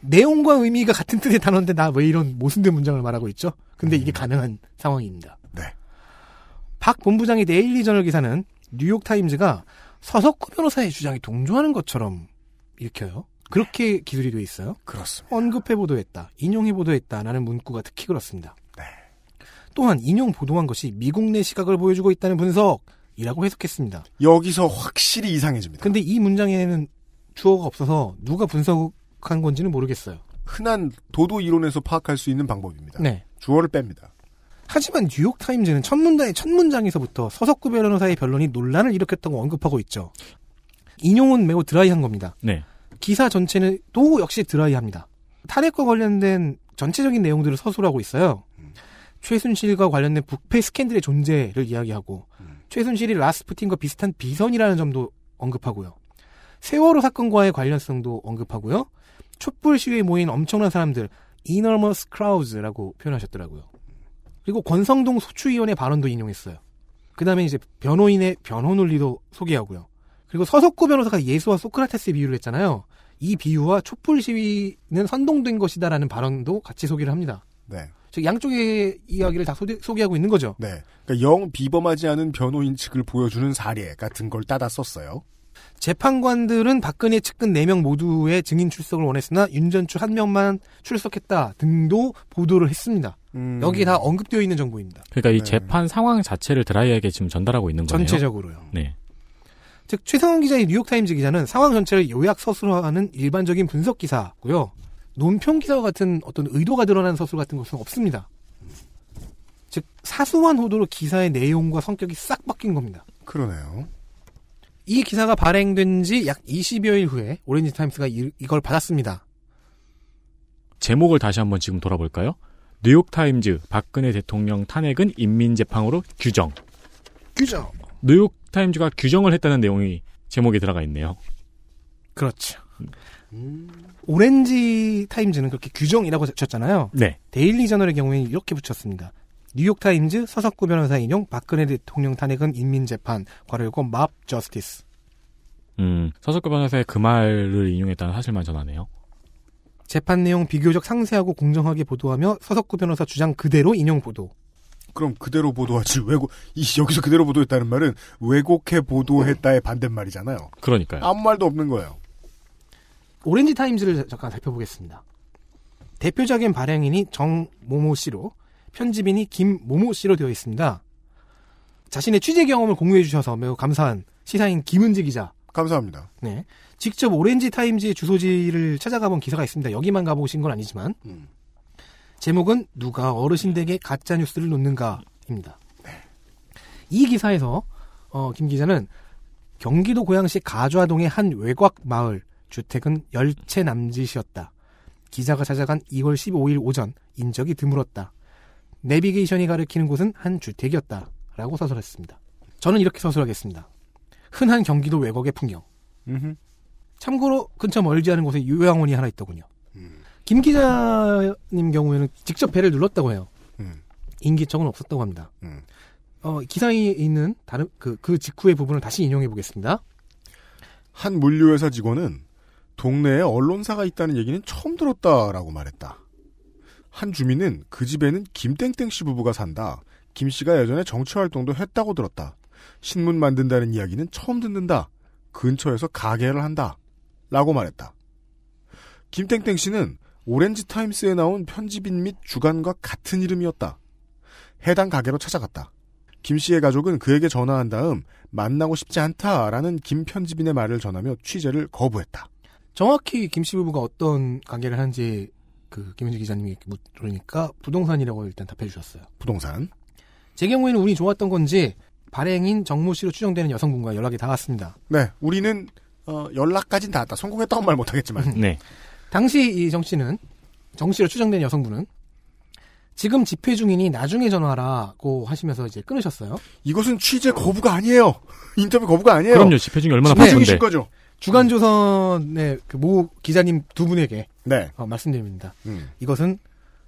내용과 의미가 같은 뜻의 단어인데 나 왜 이런 모순된 문장을 말하고 있죠? 근데 이게 가능한 상황입니다. 네. 박 본부장의 데일리 저널 기사는 뉴욕 타임즈가 서석구 변호사의 주장에 동조하는 것처럼 읽혀요. 그렇게 기술이 돼 있어요. 그렇습니다. 언급해 보도했다, 인용해 보도했다라는 문구가 특히 그렇습니다. 네. 또한 인용 보도한 것이 미국 내 시각을 보여주고 있다는 분석이라고 해석했습니다. 여기서 확실히 이상해집니다. 근데 이 문장에는 주어가 없어서 누가 분석을 부족한 건지는 모르겠어요. 흔한 도도 이론에서 파악할 수 있는 방법입니다. 네. 주어를 뺍니다. 하지만 뉴욕타임즈는 첫 문장의 첫 문장에서부터 서석구 변호사의 변론이 논란을 일으켰다고 언급하고 있죠. 인용은 매우 드라이한 겁니다. 네. 기사 전체는 또 역시 드라이합니다. 탄핵과 관련된 전체적인 내용들을 서술하고 있어요. 최순실과 관련된 부패 스캔들의 존재를 이야기하고 최순실이 라스푸틴과 비슷한 비선이라는 점도 언급하고요. 세월호 사건과의 관련성도 언급하고요. 촛불 시위에 모인 엄청난 사람들 enormous crowds라고 표현하셨더라고요. 그리고 권성동 소추위원의 발언도 인용했어요. 그 다음에 이제 변호인의 변호 논리도 소개하고요. 그리고 서석구 변호사가 예수와 소크라테스의 비유를 했잖아요. 이 비유와 촛불 시위는 선동된 것이다라는 발언도 같이 소개를 합니다. 네. 즉 양쪽의 이야기를 다 소개, 소개하고 있는 거죠. 네. 그러니까 영 비범하지 않은 변호인 측을 보여주는 사례 같은 걸 따다 썼어요. 재판관들은 박근혜 측근 4명 모두의 증인 출석을 원했으나 윤전추 한 명만 출석했다 등도 보도를 했습니다. 음, 여기 다 언급되어 있는 정보입니다. 그러니까 이 네. 재판 상황 자체를 드라이하게 지금 전달하고 있는 거네요. 전체적으로요. 네. 즉 최성원 기자의 뉴욕타임즈 기자는 상황 전체를 요약 서술하는 일반적인 분석 기사고요. 논평 기사와 같은 어떤 의도가 드러난 서술 같은 것은 없습니다. 즉 사소한 호도로 기사의 내용과 성격이 싹 바뀐 겁니다. 그러네요. 이 기사가 발행된 지 약 20여일 후에 오렌지 타임스가 이, 이걸 받았습니다. 제목을 다시 한번 지금 돌아볼까요? 뉴욕타임즈 박근혜 대통령 탄핵은 인민재판으로 규정. 규정. 뉴욕타임즈가 규정을 했다는 내용이 제목에 들어가 있네요. 그렇죠. 오렌지 타임즈는 그렇게 규정이라고 붙였잖아요. 네. 데일리 저널의 경우에는 이렇게 붙였습니다. 뉴욕 타임즈 서석구 변호사 인용 박근혜 대통령 탄핵은 인민 재판 괄호열고 mob justice 음, 서석구 변호사의 그 말을 인용했다는 사실만 전하네요. 재판 내용 비교적 상세하고 공정하게 보도하며 서석구 변호사 주장 그대로 인용 보도 그럼 그대로 보도하지 왜곡 이 여기서 그대로 보도했다는 말은 왜곡해 보도했다의 반대말이잖아요. 그러니까요. 아무 말도 없는 거예요. 오렌지 타임즈를 잠깐 살펴보겠습니다. 대표적인 발행인이 정모모 씨로 편집인이 김모모 씨로 되어 있습니다. 자신의 취재 경험을 공유해 주셔서 매우 감사한 시사인 김은지 기자 감사합니다. 네. 직접 오렌지 타임즈의 주소지를 찾아가 본 기사가 있습니다. 여기만 가보신 건 아니지만. 음. 제목은 누가 어르신 댁에 가짜 뉴스를 놓는가입니다. 이 기사에서 어, 김 기자는 경기도 고양시 가좌동의 한 외곽 마을 주택은 열채 남짓이었다. 기자가 찾아간 2월 15일 오전 인적이 드물었다. 내비게이션이 가리키는 곳은 한 주택이었다. 라고 서술했습니다. 저는 이렇게 서술하겠습니다. 흔한 경기도 외곽의 풍경. 음흠. 참고로 근처 멀지 않은 곳에 요양원이 하나 있더군요. 김 기자님 경우에는 직접 배를 눌렀다고 해요. 음. 인기척은 없었다고 합니다. 음. 어, 기사에 있는 다른 그, 그 직후의 부분을 다시 인용해 보겠습니다. 한 물류회사 직원은 동네에 언론사가 있다는 얘기는 처음 들었다라고 말했다. 한 주민은 그 집에는 김땡땡 씨 부부가 산다. 김 씨가 예전에 정치 활동도 했다고 들었다. 신문 만든다는 이야기는 처음 듣는다. 근처에서 가게를 한다. 라고 말했다. 김땡땡 씨는 오렌지 타임스에 나온 편집인 및 주간과 같은 이름이었다. 해당 가게로 찾아갔다. 김 씨의 가족은 그에게 전화한 다음 만나고 싶지 않다라는 김 편집인의 말을 전하며 취재를 거부했다. 정확히 김씨 부부가 어떤 관계를 하는지 그 김현지 기자님이 물으니까 부동산이라고 일단 답해 주셨어요. 부동산. 제 경우에는 운이 좋았던 건지 발행인 정모 씨로 추정되는 여성분과 연락이 닿았습니다. 네, 우리는 어, 연락까진 닿았다. 성공했다고 말 못하겠지만. 네. 당시 이 정 씨는 정 씨로 추정된 여성분은 지금 집회 중이니 나중에 전화하라고 하시면서 이제 끊으셨어요. 이것은 취재 거부가 아니에요. 인터뷰 거부가 아니에요. 그럼요. 집회 중에 얼마나 집회 바쁜데. 중이실 거죠. 주간조선의 그모 기자님 두 분에게 네. 어, 말씀드립니다. 음. 이것은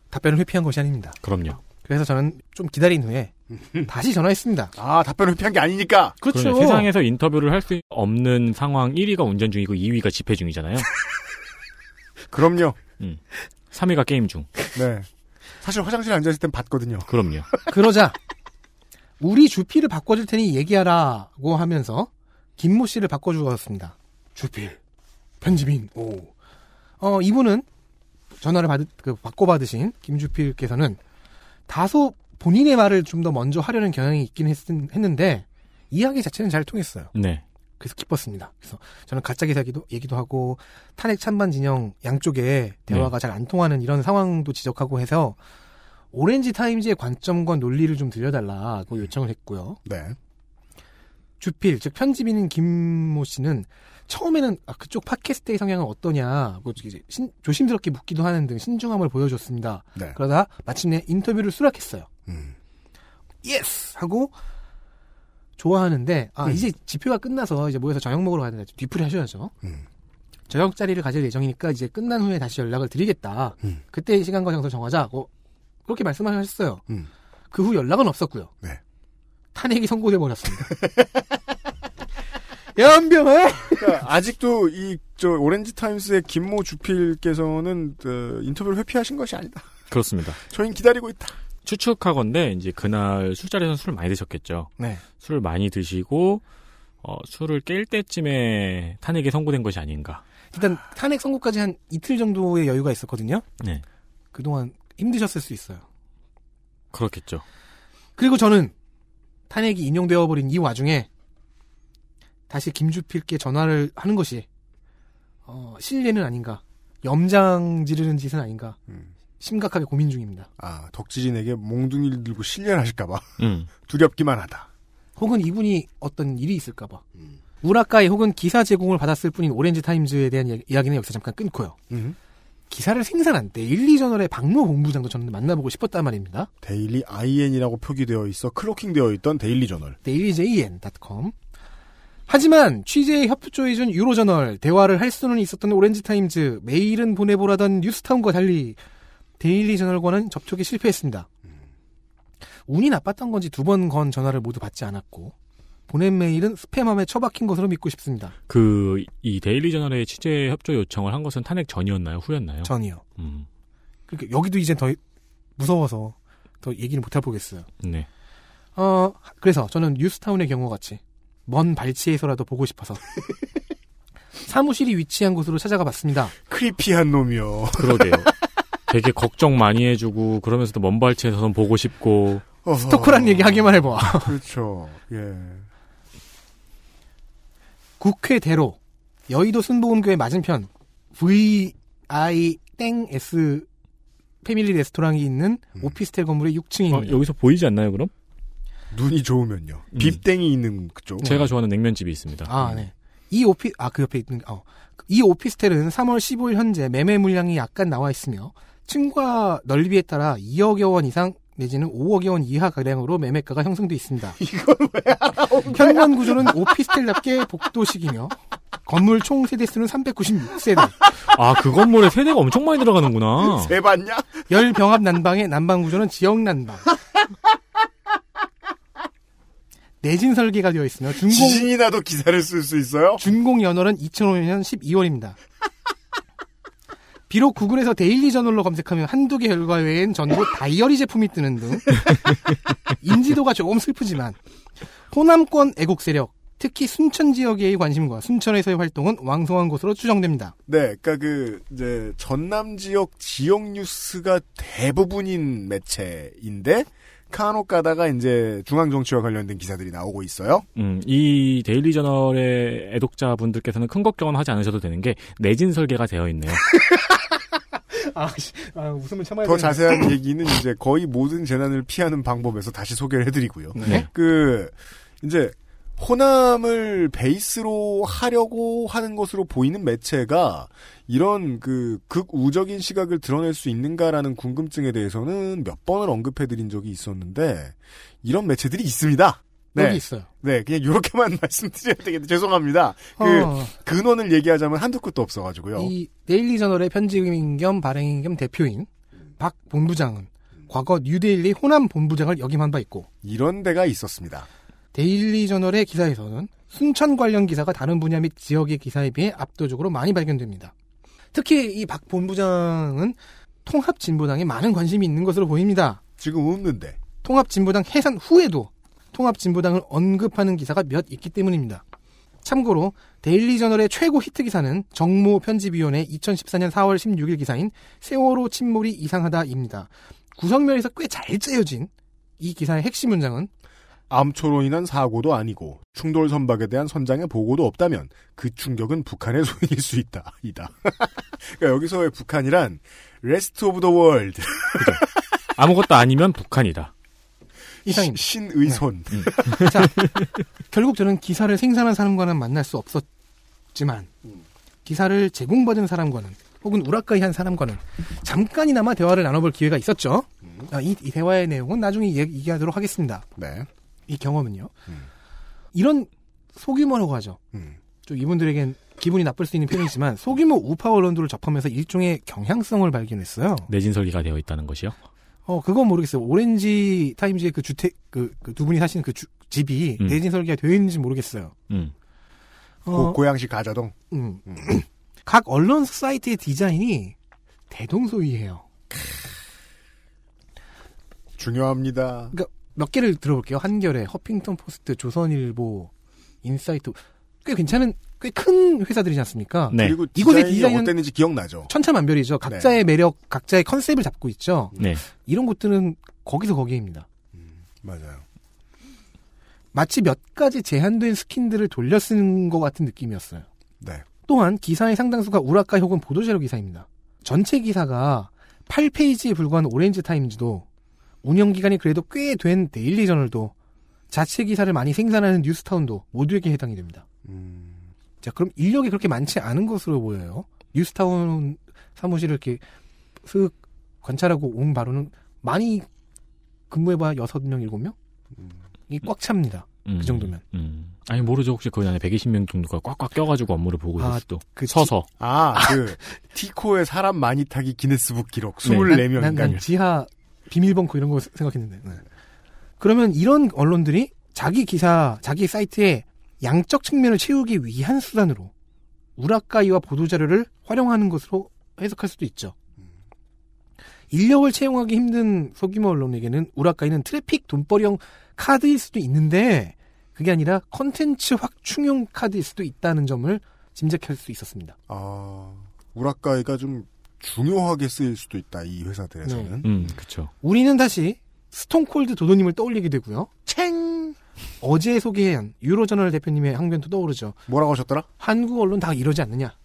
답변을 회피한 것이 아닙니다. 그럼요. 그래서 저는 좀 기다린 후에 다시 전화했습니다. 아, 답변을 회피한 게 아니니까. 그렇죠. 그러네. 세상에서 인터뷰를 할 수 없는 상황 1위가 운전 중이고 2위가 집회 중이잖아요. 그럼요. 3위가 게임 중. 네. 사실 화장실에 앉아있을 땐 봤거든요. 그럼요. 그러자 우리 주필을 바꿔줄 테니 얘기하라고 하면서 김모 씨를 바꿔주었습니다. 주필 편집인 오. 어 이분은 전화를 받, 그 바꿔받으신 김주필께서는 다소 본인의 말을 좀 더 먼저 하려는 경향이 있긴 했, 했는데 이야기 자체는 잘 통했어요. 네. 그래서 기뻤습니다. 그래서 저는 가짜 기사 얘기도, 얘기도 하고 탄핵 찬반 진영 양쪽에 대화가 잘안 통하는 이런 상황도 지적하고 해서 오렌지 타임즈의 관점과 논리를 좀 들려달라고 요청을 했고요. 네. 주필 즉 편집인인 김모 씨는 처음에는 아, 그쪽 팟캐스트의 성향은 어떠냐 고 이제 신- 조심스럽게 묻기도 하는 등 신중함을 보여줬습니다. 네. 그러다 마침내 인터뷰를 수락했어요. 음. yes 하고 좋아하는데 아 음. 이제 집회가 끝나서 이제 모여서 저녁 먹으러 가야 되는데 뒤풀이 하셔야죠. 음. 저녁 자리를 가질 예정이니까 이제 끝난 후에 다시 연락을 드리겠다. 음. 그때 시간과 장소 정하자고 그렇게 말씀하셨어요. 음. 그후 연락은 없었고요. 네. 탄핵이 선고돼 버렸습니다. 연병아 그러니까 아직도 이 저 오렌지 타임스의 김모 주필께서는 어, 인터뷰를 회피하신 것이 아니다. 그렇습니다. 저희는 기다리고 있다. 추측하건데 이제 그날 술자리에서 술을 많이 드셨겠죠. 네. 술을 많이 드시고 어, 술을 깰 때쯤에 탄핵에 선고된 것이 아닌가. 일단 탄핵 선고까지 한 이틀 정도의 여유가 있었거든요. 네. 그동안 힘드셨을 수 있어요. 그렇겠죠. 그리고 저는 탄핵이 인용되어 버린 이 와중에 다시 김주필께 전화를 하는 것이 어, 실례는 아닌가, 염장 지르는 짓은 아닌가 음. 심각하게 고민 중입니다. 아 덕지진에게 몽둥이를 들고 실례를 하실까봐 음. 두렵기만 하다. 혹은 이분이 어떤 일이 있을까봐. 우라카이 혹은 기사 제공을 받았을 뿐인 오렌지 타임즈에 대한 이야- 이야기는 여기서 잠깐 끊고요. 음. 기사를 생산한 데일리 저널의 박모 본부장도 저는 만나보고 싶었단 말입니다. 데일리 IN이라고 표기되어 있어 cloaking되어 있던 데일리 저널. dailyjn.com 하지만 취재에 협조해 준 유로저널 대화를 할 수는 있었던 오렌지 타임즈 메일은 보내보라던 뉴스타운과 달리 데일리 저널과는 접촉에 실패했습니다. 운이 나빴던 건지 두 번 건 전화를 모두 받지 않았고 보낸 메일은 스팸함에 처박힌 것으로 믿고 싶습니다. 그 이 데일리 저널에 취재 협조 요청을 한 것은 탄핵 전이었나요? 후였나요? 전이요. 음. 그러니까 여기도 이제 더 무서워서 더 얘기를 못 해보겠어요. 네. 어 그래서 저는 뉴스타운의 경우 같이 먼 발치에서라도 보고 싶어서 사무실이 위치한 곳으로 찾아가 봤습니다. creepy한 놈이요. 그러게요. 되게 걱정 많이 해주고 그러면서도 먼 발치에서 보고 싶고 스토커란 얘기 하기만 해봐. 그렇죠. 예. 국회대로 여의도 순복음교회 맞은편 VI 땡 S 패밀리 레스토랑이 있는 음. 오피스텔 건물의 6층입니다. 어, 여기서 보이지 않나요 그럼? 눈이 좋으면요. 빕땡이 있는 그쪽. 제가 좋아하는 냉면집이 있습니다. 아, 네. 이 오피, 아, 그 옆에 있는, 어. 이 오피스텔은 3월 15일 현재 매매 물량이 약간 나와 있으며, 층과 넓이에 따라 2억여 원 이상 내지는 5억여 원 이하 가량으로 매매가가 형성돼 있습니다. 이걸 왜 알아온 현관 구조는 오피스텔답게 복도식이며, 건물 총 세대 수는 396세대, 아, 그 건물에 세대가 엄청 많이 들어가는구나. 세 봤냐? 열 병합 난방의 난방 구조는 지역 난방. 내진 설계가 되어 있으며 준공 지진이 나도 기사를 쓸 수 있어요? 준공 연월은 2005년 12월입니다. 비록 구글에서 데일리 저널로 검색하면 한두 개 결과 외엔 전부 다이어리 제품이 뜨는 등 인지도가 조금 슬프지만 호남권 애국 세력 특히 순천 지역의 관심과 순천에서의 활동은 왕성한 것으로 추정됩니다. 네, 그니까 그, 이제, 전남 지역 지역 뉴스가 대부분인 매체인데, 간혹 가다가 이제 중앙 정치와 관련된 기사들이 나오고 있어요. 음, 이 데일리 저널의 애독자분들께서는 큰 걱정은 하지 않으셔도 되는 게 내진 설계가 되어 있네요. 아, 아 웃음을 참아야 더 자세한 얘기는 이제 거의 모든 재난을 피하는 방법에서 다시 소개를 해드리고요. 네. 그, 이제, 호남을 베이스로 하려고 하는 것으로 보이는 매체가 이런 그 극우적인 시각을 드러낼 수 있는가라는 궁금증에 대해서는 몇 번을 언급해드린 적이 있었는데 이런 매체들이 있습니다. 네, 여기 있어요. 네, 그냥 이렇게만 말씀드려야 되겠는데 죄송합니다. 그 어, 근원을 얘기하자면 한두 끝도 없어가지고요. 이 데일리 저널의 편집인 겸 발행인 겸 대표인 박 본부장은 과거 뉴데일리 호남 본부장을 역임한 바 있고 이런 데가 있었습니다. 데일리 저널의 기사에서는 순천 관련 기사가 다른 분야 및 지역의 기사에 비해 압도적으로 많이 발견됩니다. 특히 이 박 본부장은 통합진보당에 많은 관심이 있는 것으로 보입니다. 지금 없는데. 통합진보당 해산 후에도 통합진보당을 언급하는 기사가 몇 있기 때문입니다. 참고로 데일리 저널의 최고 히트 기사는 정모 편집위원의 2014년 4월 16일 기사인 세월호 침몰이 이상하다입니다. 구성면에서 꽤잘 짜여진 이 기사의 핵심 문장은 암초로 인한 사고도 아니고 충돌 선박에 대한 선장의 보고도 없다면 그 충격은 북한의 소행일 수 있다. 이다. 그러니까 여기서의 북한이란 rest of the world 아무것도 아니면 북한이다. 이상입니다. 신의 손. 자, 결국 저는 기사를 생산한 사람과는 만날 수 없었지만 기사를 제공받은 사람과는 혹은 우라카이 한 사람과는 잠깐이나마 대화를 나눠볼 기회가 있었죠. 아, 이, 이 대화의 내용은 나중에 얘기- 얘기하도록 하겠습니다. 네. 이 경험은요. 음. 이런 소규모라고 하죠. 음. 좀 이분들에겐 기분이 나쁠 수 있는 표현이지만 소규모 우파 언론들을 접하면서 일종의 경향성을 발견했어요. 내진 설계가 되어 있다는 것이요. 어, 그건 모르겠어요. 오렌지 타임즈의 그 주택, 그, 그 두 분이 사시는 그 주- 집이 음. 내진 설계가 되어 있는지 모르겠어요. 음. 고, 어, 고 양시 가자동. 음. 음. 각 언론 사이트의 디자인이 대동소이해요. 중요합니다. 몇 개를 들어볼게요. 한겨레, 허핑턴 포스트, 조선일보, 인사이트. 꽤 괜찮은, 꽤 큰 회사들이지 않습니까? 네. 그리고 이곳의 디자인이 디자인은 어땠는지 기억나죠? 천차만별이죠. 각자의 매력, 각자의 컨셉을 잡고 있죠. 네. 이런 곳들은 거기서 거기입니다. 맞아요. 마치 몇 가지 제한된 스킨들을 돌려 쓰는 것 같은 느낌이었어요. 네. 또한 기사의 상당수가 우라카이 혹은 보도자료 기사입니다. 전체 기사가 8페이지에 불과한 오렌지 타임즈도 운영 기간이 그래도 꽤 된 데일리 저널도 자체 기사를 많이 생산하는 뉴스타운도 모두에게 해당이 됩니다. 음, 자, 그럼 인력이 그렇게 많지 않은 것으로 보여요. 뉴스타운 사무실을 이렇게 슥 관찰하고 온 바로는 많이 근무해봐야 6명, 7명? 이꽉 찹니다. 음. 그 정도면. 음. 아니 모르죠. 혹시 그 안에 120명 정도가 꽉꽉 껴가지고 업무를 보고 있을 아, 수도. 그 서서. 아, 그, 티코의 사람 많이 타기 기네스북 기록. 네. 24명인가요? 난, 난 지하 비밀벙커 이런 거 생각했는데. 네. 그러면 이런 언론들이 자기 기사, 자기 사이트에 양적 측면을 채우기 위한 수단으로 우라카이와 보도자료를 활용하는 것으로 해석할 수도 있죠. 인력을 채용하기 힘든 소규모 언론에게는 우라카이는 트래픽 돈벌이형 카드일 수도 있는데 그게 아니라 컨텐츠 확충용 카드일 수도 있다는 점을 짐작할 수 있었습니다. 아, 우라카이가 좀 중요하게 쓰일 수도 있다, 이 회사들에서는. 음, 그쵸. 우리는 다시 스톤콜드 도도님을 떠올리게 되고요. 챙! 어제 소개한 유로저널 대표님의 항변도 떠오르죠. 뭐라고 하셨더라? 한국 언론 다 이러지 않느냐.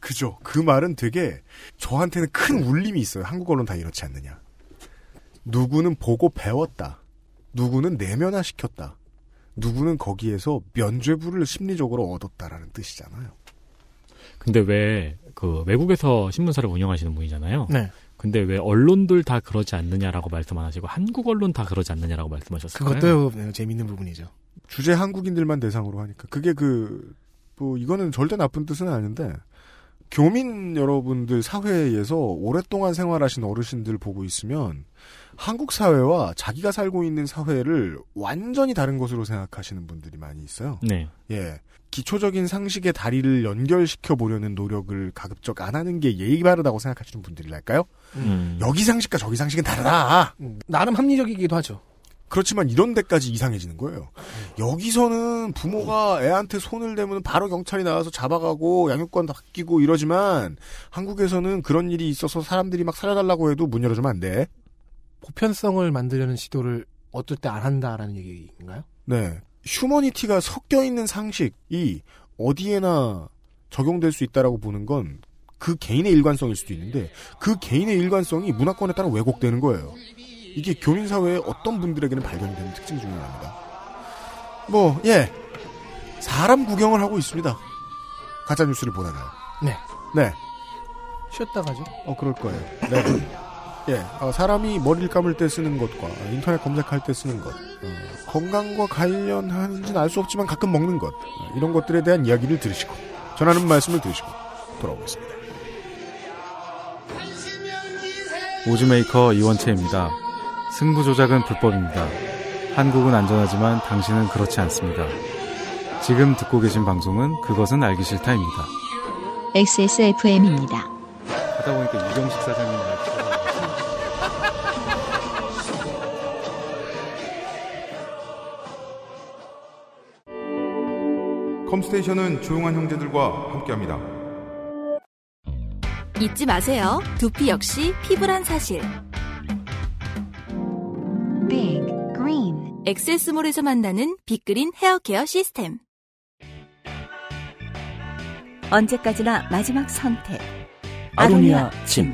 그죠. 그 말은 되게 저한테는 큰 울림이 있어요. 한국 언론 다 이렇지 않느냐. 누구는 보고 배웠다. 누구는 내면화시켰다. 누구는 거기에서 면죄부를 심리적으로 얻었다라는 뜻이잖아요. 근데 왜 그 외국에서 신문사를 운영하시는 분이잖아요. 네. 근데 왜 언론들 다 그러지 않느냐라고 말씀 안 하시고 한국 언론 다 그러지 않느냐라고 말씀하셨어요. 그것도 네, 재밌는 부분이죠. 주제 한국인들만 대상으로 하니까. 그게 그, 뭐, 이거는 절대 나쁜 뜻은 아닌데, 교민 여러분들 사회에서 오랫동안 생활하신 어르신들 보고 있으면, 한국 사회와 자기가 살고 있는 사회를 완전히 다른 것으로 생각하시는 분들이 많이 있어요. 네. 예. 기초적인 상식의 다리를 연결시켜 보려는 노력을 가급적 안 하는 게 예의 바르다고 생각하시는 분들이랄까요? 음. 여기 상식과 저기 상식은 다르다. 음, 나름 합리적이기도 하죠. 그렇지만 이런 데까지 이상해지는 거예요. 여기서는 부모가 애한테 손을 대면 바로 경찰이 나와서 잡아가고 양육권 바뀌고 이러지만 한국에서는 그런 일이 있어서 사람들이 막 살려달라고 해도 문 열어주면 안 돼. 보편성을 만들려는 시도를 어떨 때 안 한다라는 얘기인가요? 네. 휴머니티가 섞여 있는 상식이 어디에나 적용될 수 있다라고 보는 건 그 개인의 일관성일 수도 있는데 그 개인의 일관성이 문화권에 따라 왜곡되는 거예요. 이게 교민 사회의 어떤 분들에게는 발견이 되는 특징 중에 하나입니다. 뭐, 예. 사람 구경을 하고 있습니다. 가짜 뉴스를 보다가요. 네. 네. 쉬었다 가죠. 어, 그럴 거예요. 네. 예, 어, 사람이 머리를 감을 때 쓰는 것과 인터넷 검색할 때 쓰는 것, 어, 건강과 관련하는지는 알 수 없지만 가끔 먹는 것, 어, 이런 것들에 대한 이야기를 들으시고, 전하는 말씀을 들으시고, 돌아오겠습니다. 우즈메이커 이원채입니다. 승부 조작은 불법입니다. 한국은 안전하지만 당신은 그렇지 않습니다. 지금 듣고 계신 방송은 그것은 알기 싫다입니다. XSFM입니다. 하다 보니까 이경식 사장님 컴스테이션은 조용한 형제들과 함께합니다. 잊지 마세요. 두피 역시 피부란 사실. Big 엑세스몰에서 만나는 빅그린 헤어케어 시스템. 언제까지나 마지막 선택. 아로니아 침.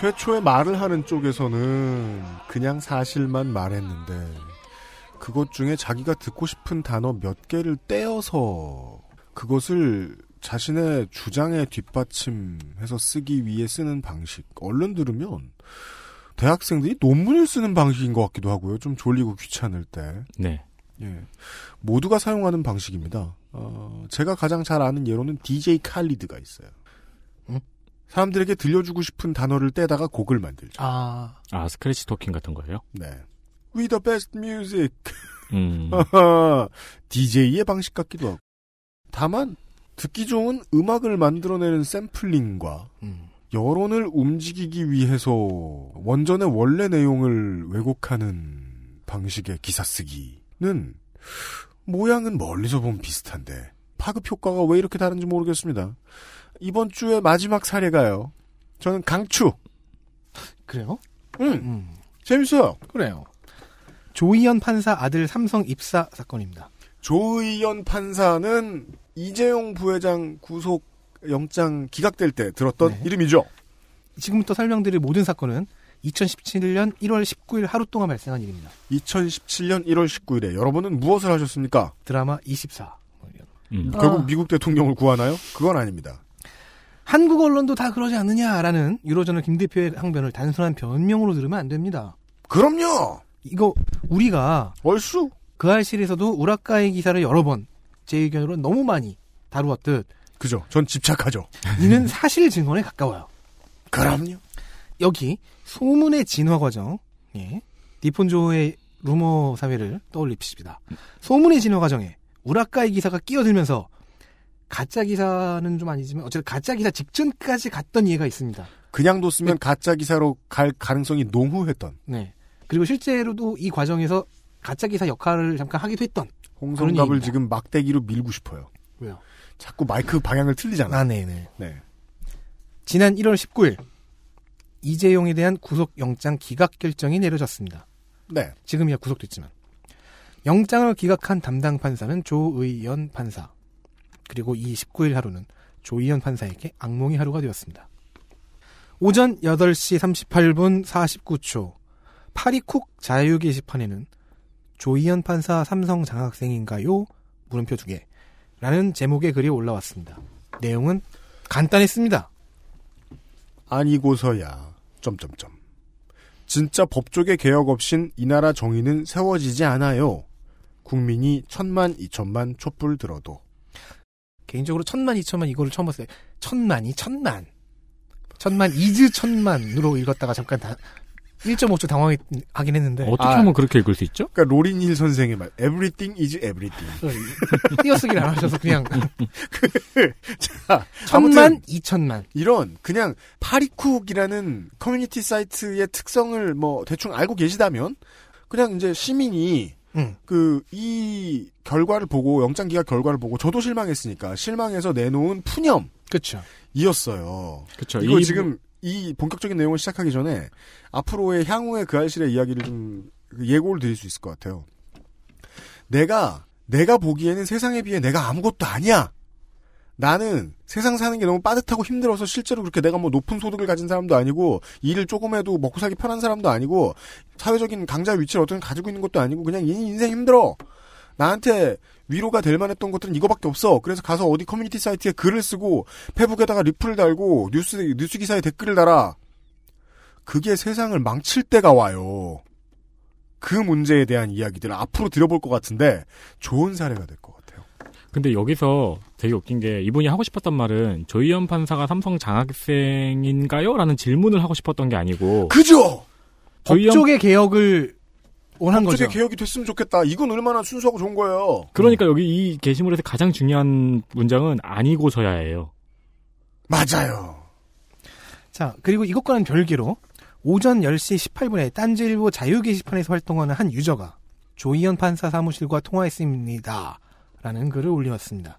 최초의 말을 하는 쪽에서는 그냥 사실만 말했는데 그것 중에 자기가 듣고 싶은 단어 몇 개를 떼어서 그것을 자신의 주장에 뒷받침해서 쓰기 위해 쓰는 방식. 얼른 들으면 대학생들이 논문을 쓰는 방식인 것 같기도 하고요. 좀 졸리고 귀찮을 때. 네. 예. 모두가 사용하는 방식입니다. 어, 제가 가장 잘 아는 예로는 DJ 칼리드가 있어요. 응? 사람들에게 들려주고 싶은 단어를 떼다가 곡을 만들죠. 아, 아, 스크래치 토킹 같은 거예요? 네. We the best music. 음. DJ의 방식 같기도 하고. 다만, 듣기 좋은 음악을 만들어내는 샘플링과 음. 여론을 움직이기 위해서 원전의 원래 내용을 왜곡하는 방식의 기사 쓰기는 모양은 멀리서 보면 비슷한데 파급 효과가 왜 이렇게 다른지 모르겠습니다. 이번 주의 마지막 사례가요. 저는 강추. 그래요? 음, 음, 재밌어요. 그래요. 조희연 판사 아들 삼성 입사 사건입니다. 조의연 판사는 이재용 부회장 구속 영장 기각될 때 들었던 네. 이름이죠. 지금부터 설명드릴 모든 사건은 2017년 1월 19일 하루 동안 발생한 일입니다. 2017년 1월 19일에 여러분은 무엇을 하셨습니까? 드라마 24. 음. 결국 미국 대통령을 구하나요? 그건 아닙니다. 한국 언론도 다 그러지 않느냐라는 유로저널 김 대표의 항변을 단순한 변명으로 들으면 안 됩니다. 그럼요. 이거 우리가 얼쑤. 그 알실에서도 우라카이 기사를 여러 번 제 의견으로 너무 많이 다루었듯 그죠. 전 집착하죠. 이는 사실 증언에 가까워요. 그럼요. 여기 소문의 진화 과정, 예, 니폰조의 루머 사회를 떠올리십시다. 소문의 진화 과정에 우라카이 기사가 끼어들면서 가짜 기사는 좀 아니지만 어쨌든 가짜 기사 직전까지 갔던 예가 있습니다. 그냥 뒀으면 가짜 기사로 갈 가능성이 농후했던 네. 그리고 실제로도 이 과정에서 가짜 기사 역할을 잠깐 하기도 했던 홍성갑을. 지금 막대기로 밀고 싶어요. 왜요? 자꾸 마이크 방향을 틀리잖아. 아, 네네. 네. 지난 1월 19일 이재용에 대한 구속 영장 기각 결정이 내려졌습니다. 네. 지금이야 구속됐지만 영장을 기각한 담당 판사는 조의연 판사 그리고 이 19일 하루는 조의연 판사에게 악몽의 하루가 되었습니다. 오전 8시 38분 49초 파리쿡 자유 게시판에는 조의연 판사 삼성 장학생인가요? 물음표 두 개. 라는 제목의 글이 올라왔습니다. 내용은 간단했습니다. 아니고서야 점점점. 진짜 법조계 개혁 없인 이 나라 정의는 세워지지 않아요. 국민이 천만 이천만 촛불 들어도 개인적으로 천만, 이천만 이거를 처음 봤어요. 천만이 천만. 천만, 이즈 천만으로 읽었다가 잠깐 다, 1.5초 당황하긴 했는데. 어떻게 아. 하면 그렇게 읽을 수 있죠? 그러니까 로린힐 선생의 말 everything is everything. 띄어쓰기를 안 하셔서 그냥. 자, 천만, 이천만. 이런 그냥 파리쿡이라는 커뮤니티 사이트의 특성을 뭐 대충 알고 계시다면 그냥 이제 시민이 응. 그이 결과를 보고 영장 기각 결과를 보고 저도 실망했으니까 실망해서 내놓은 그쵸. 푸념이었어요. 그쵸. 이거 이 지금 이 본격적인 내용을 시작하기 전에 앞으로의 향후의 그 알실의 이야기를 좀 예고를 드릴 수 있을 것 같아요. 내가 내가 보기에는 세상에 비해 내가 아무것도 아니야. 나는 세상 사는 게 너무 빠듯하고 힘들어서 실제로 그렇게 내가 뭐 높은 소득을 가진 사람도 아니고 일을 조금 해도 먹고 살기 편한 사람도 아니고 사회적인 강자 위치를 어떤 가지고 있는 것도 아니고 그냥 이 인생 힘들어. 나한테 위로가 될 만했던 것들은 이거밖에 없어. 그래서 가서 어디 커뮤니티 사이트에 글을 쓰고 페북에다가 리플을 달고 뉴스 뉴스 기사에 댓글을 달아. 그게 세상을 망칠 때가 와요. 그 문제에 대한 이야기들을 앞으로 들어볼 것 같은데 좋은 사례가 될 것 같아요. 근데 여기서 되게 웃긴 게 이분이 하고 싶었던 말은 조희연 판사가 삼성 장학생인가요? 라는 질문을 하고 싶었던 게 아니고 그죠? 조희연 법조계 개혁을 원한 법조계 거죠. 개혁이 됐으면 좋겠다. 이건 얼마나 순수하고 좋은 거예요. 그러니까 여기 이 게시물에서 가장 중요한 문장은 아니고서야예요. 맞아요. 자, 그리고 이것과는 별개로 오전 10시 18분에 딴지일보 자유 게시판에서 활동하는 한 유저가 조이현 판사 사무실과 통화했습니다. 라는 글을 올려왔습니다.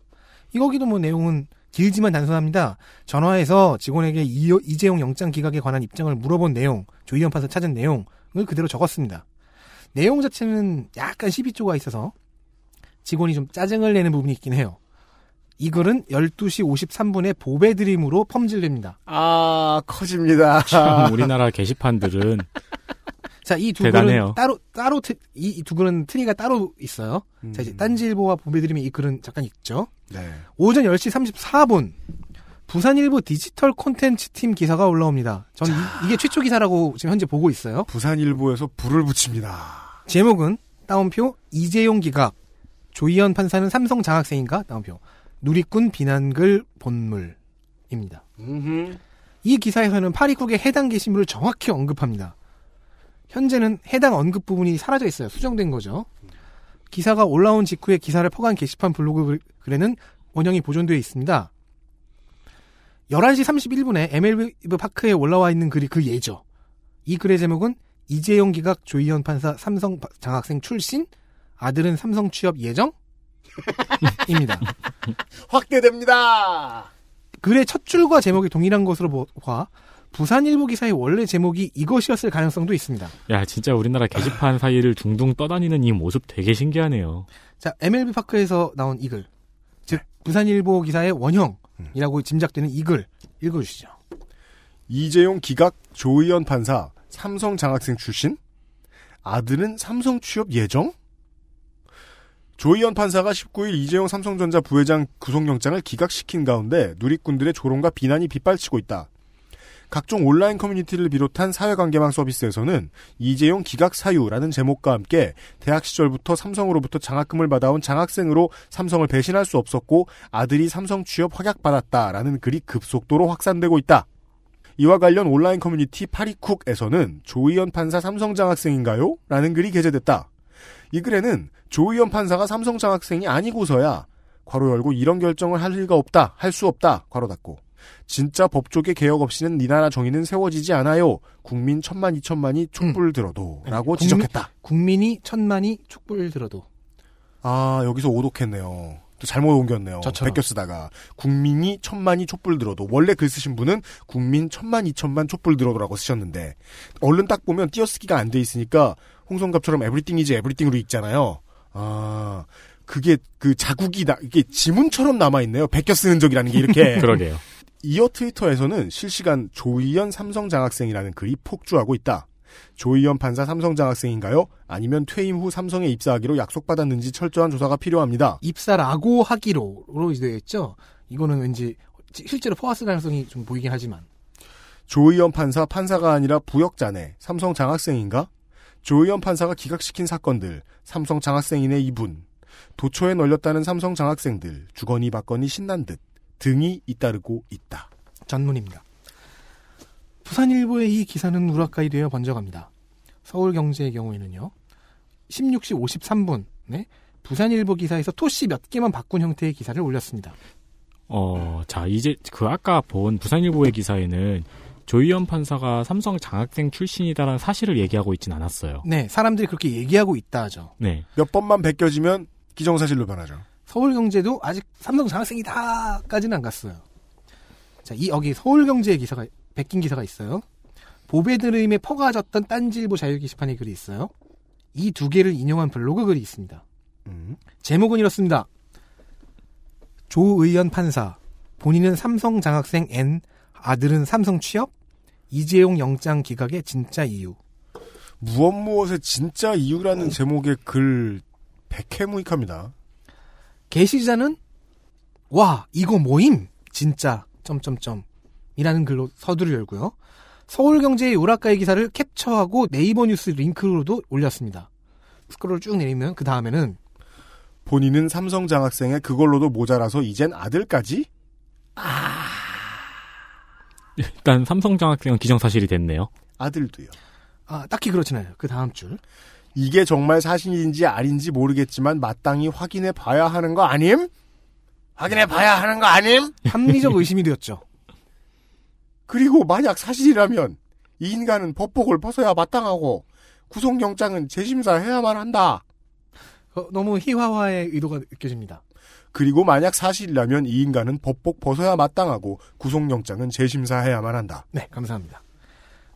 이 거기도 뭐 내용은 길지만 단순합니다. 전화해서 직원에게 이, 이재용 영장 기각에 관한 입장을 물어본 내용, 조이현 판사 찾은 내용을 그대로 적었습니다. 내용 자체는 약간 시비조가 있어서 직원이 좀 짜증을 내는 부분이 있긴 해요. 이 글은 12시 53분에 보배 드림으로 펌질됩니다. 아, 커집니다. 참 우리나라 게시판들은 자, 이 두. 글은 따로, 따로, 트- 이 두 글은 트리가 따로 있어요. 자, 이제 딴지일보와 보배드림의 이 글은 잠깐 있죠. 네. 오전 10시 34분, 부산일보 디지털 콘텐츠 팀 기사가 올라옵니다. 저는 이, 게 최초 기사라고 지금 현재 보고 있어요. 부산일보에서 불을 붙입니다. 제목은 따옴표 이재용 기각 조희연 판사는 삼성 장학생인가 따옴표 누리꾼 비난글 본물입니다. 이 기사에서는 파리쿡의 해당 게시물을 정확히 언급합니다. 현재는 해당 언급 부분이 사라져 있어요. 수정된 거죠. 기사가 올라온 직후에 기사를 퍼간 게시판 블로그 글- 글에는 원형이 보존되어 있습니다. 11시 31분에 MLB 파크에 올라와 있는 글이 그 예죠. 이 글의 제목은 이재용 기각 조희연 판사 삼성 바- 장학생 출신 아들은 삼성 취업 예정? 입니다. 확대됩니다. 글의 첫 줄과 제목이 동일한 것으로 보- 봐 부산일보 기사의 원래 제목이 이것이었을 가능성도 있습니다. 야 진짜 우리나라 게시판 사이를 둥둥 떠다니는 이 모습 되게 신기하네요. 자, MLB 파크에서 나온 이 글. 즉, 부산일보 기사의 원형이라고 짐작되는 이글 읽어주시죠. 이재용 기각 조의원 판사 삼성 장학생 출신 아들은 삼성 취업 예정 조의원 판사가 19일 이재용 삼성전자 부회장 구속영장을 기각시킨 가운데 누리꾼들의 조롱과 비난이 빗발치고 있다. 각종 온라인 커뮤니티를 비롯한 사회관계망 서비스에서는 이재용 기각 사유라는 제목과 함께 대학 시절부터 삼성으로부터 장학금을 받아온 장학생으로 삼성을 배신할 수 없었고 아들이 삼성 취업 확약받았다라는 글이 급속도로 확산되고 있다. 이와 관련 온라인 커뮤니티 82쿡에서는 조의연 판사 삼성 장학생인가요? 라는 글이 게재됐다. 이 글에는 조의연 판사가 삼성 장학생이 아니고서야 괄호 열고 이런 결정을 할 리가 없다, 할 수 없다, 괄호 닫고. 진짜 법조계 개혁 없이는 이 나라 정의는 세워지지 않아요. 국민 천만 이천만이 촛불 들어도. 라고 음. 국민- 지적했다. 국민이 천만이 촛불 들어도. 아, 여기서 오독했네요. 또 잘못 옮겼네요. 저처럼. 베껴 쓰다가. 국민이 천만이 촛불 들어도. 원래 글 쓰신 분은 국민 천만 이천만 촛불 들어도라고 쓰셨는데, 얼른 딱 보면 띄어쓰기가 안 돼 있으니까, 홍성갑처럼 everything is everything으로 읽잖아요. 아, 그게 그 자국이 나, 이게 지문처럼 남아있네요. 베껴 쓰는 적이라는 게 이렇게. 그러게요. 이어 트위터에서는 실시간 조의연 삼성 장학생이라는 글이 폭주하고 있다. 조의연 판사 삼성 장학생인가요? 아니면 퇴임 후 삼성에 입사하기로 약속받았는지 철저한 조사가 필요합니다. 입사라고 하기로로 되어 있죠. 이거는 왠지 실제로 포화스 가능성이 좀 보이긴 하지만. 조의연 판사 판사가 아니라 부역자네 삼성 장학생인가? 조의연 판사가 기각시킨 사건들 삼성 장학생인의 이분 도초에 널렸다는 삼성 장학생들 주거니 받거니 신난 듯 등이 잇따르고 있다. 전문입니다. 부산일보의 이 기사는 우라카이 되어 번져갑니다. 서울경제의 경우에는요. 16시 53분에 부산일보 기사에서 토시 몇 개만 바꾼 형태의 기사를 올렸습니다. 어, 자, 이제 그 아까 본 부산일보의 기사에는 조희연 판사가 삼성 장학생 출신이다라는 사실을 얘기하고 있진 않았어요. 네, 사람들이 그렇게 얘기하고 있다 하죠. 네. 몇 번만 베껴지면 기정사실로 변하죠. 서울경제도 아직 삼성 장학생이다까지는 안 갔어요. 자, 이 여기 서울경제의 기사가 베낀 기사가 있어요. 보배드림에 퍼가졌던 딴지일보 자유 게시판의 글이 있어요. 이 두 개를 인용한 블로그 글이 있습니다. 제목은 이렇습니다. 조의연 판사 본인은 삼성 장학생 N 아들은 삼성 취업 이재용 영장 기각의 진짜 이유. 무엇 무엇의 진짜 이유라는 제목의 글 백해무익합니다. 게시자는 와 이거 모임 진짜 점점점 이라는 글로 서두를 열고요. 서울경제의 오락가의 기사를 캡처하고 네이버 뉴스 링크로도 올렸습니다. 스크롤 쭉 내리면 그 다음에는 본인은 삼성 장학생에 그걸로도 모자라서 이젠 아들까지? 일단 삼성 장학생은 기정사실이 됐네요. 아들도요. 아 딱히 그렇진 않아요. 그 다음 줄 이게 정말 사실인지 아닌지 모르겠지만 마땅히 확인해 봐야 하는 거 아님? 확인해 봐야 하는 거 아님? 합리적 의심이 되었죠. 그리고 만약 사실이라면 이 인간은 법복을 벗어야 마땅하고 구속영장은 재심사해야만 한다. 어, 너무 희화화의 의도가 느껴집니다. 그리고 만약 사실이라면 이 인간은 법복 벗어야 마땅하고 구속영장은 재심사해야만 한다. 네, 감사합니다.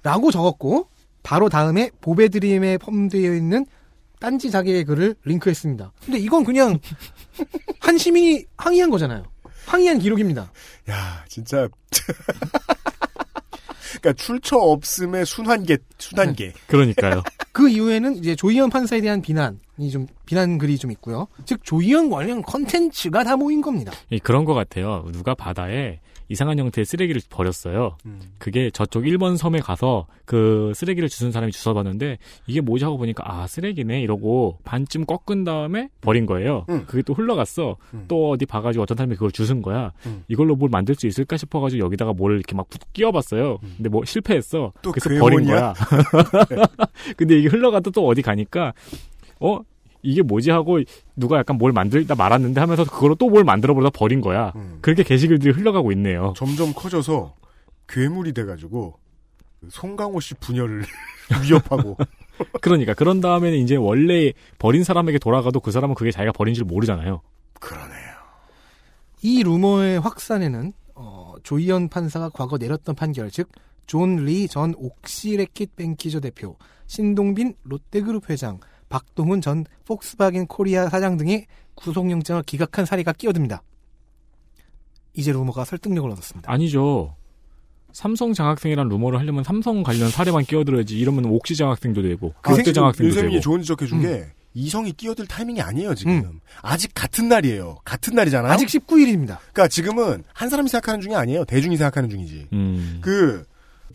라고 적었고 바로 다음에 보배드림에 펌되어 있는 딴지 자기의 글을 링크했습니다. 근데 이건 그냥 한 시민이 항의한 거잖아요. 항의한 기록입니다. 야, 진짜. 그러니까 출처 없음의 순환계, 순환계. 그러니까요. 그 이후에는 이제 조의연 판사에 대한 비난이 좀 비난 글이 좀 있고요. 즉 조의연 관련 컨텐츠가 다 모인 겁니다. 예, 그런 것 같아요. 누가 바다에 이상한 형태의 쓰레기를 버렸어요. 음. 그게 저쪽 1번 섬에 가서 그 쓰레기를 주운 사람이 주워봤는데 이게 뭐지 하고 보니까 아 쓰레기네 이러고 반쯤 꺾은 다음에 버린 거예요. 음. 그게 또 흘러갔어. 음. 또 어디 봐가지고 어떤 사람이 그걸 주운 거야. 음. 이걸로 뭘 만들 수 있을까 싶어가지고 여기다가 뭘 이렇게 막푹 끼워봤어요. 근데 뭐 실패했어. 또 그래서? 버린 거야. 근데 이게 흘러가다 또 어디 가니까 어 이게 뭐지 하고 누가 약간 뭘 만들다 말았는데 하면서 그걸로 또 뭘 만들어 보다 버린 거야. 음. 그렇게 게시글들이 흘러가고 있네요. 점점 커져서 괴물이 돼가지고 송강호 씨 분열을 위협하고 그러니까 그런 다음에는 이제 원래 버린 사람에게 돌아가도 그 사람은 그게 자기가 버린 줄 모르잖아요. 그러네요. 이 루머의 확산에는 어, 조희연 판사가 과거 내렸던 판결, 즉 존 리 전 옥시레킷벤키저 대표, 신동빈 롯데그룹 회장, 박동훈 전 폭스바겐 코리아 사장 등의 구속영장을 기각한 사례가 끼어듭니다. 이제 루머가 설득력을 얻었습니다. 아니죠. 삼성 장학생이란 루머를 하려면 삼성 관련 사례만 끼어들어야지. 이러면 옥시 장학생도 되고 롯데 장학생도 되고. 좋은 지적해 준게 이성이 끼어들 타이밍이 아니에요 지금. 아직 같은 날이에요. 같은 날이잖아요. 아직 19일입니다. 그러니까 지금은 한 사람이 생각하는 중이 아니에요. 대중이 생각하는 중이지. 음. 그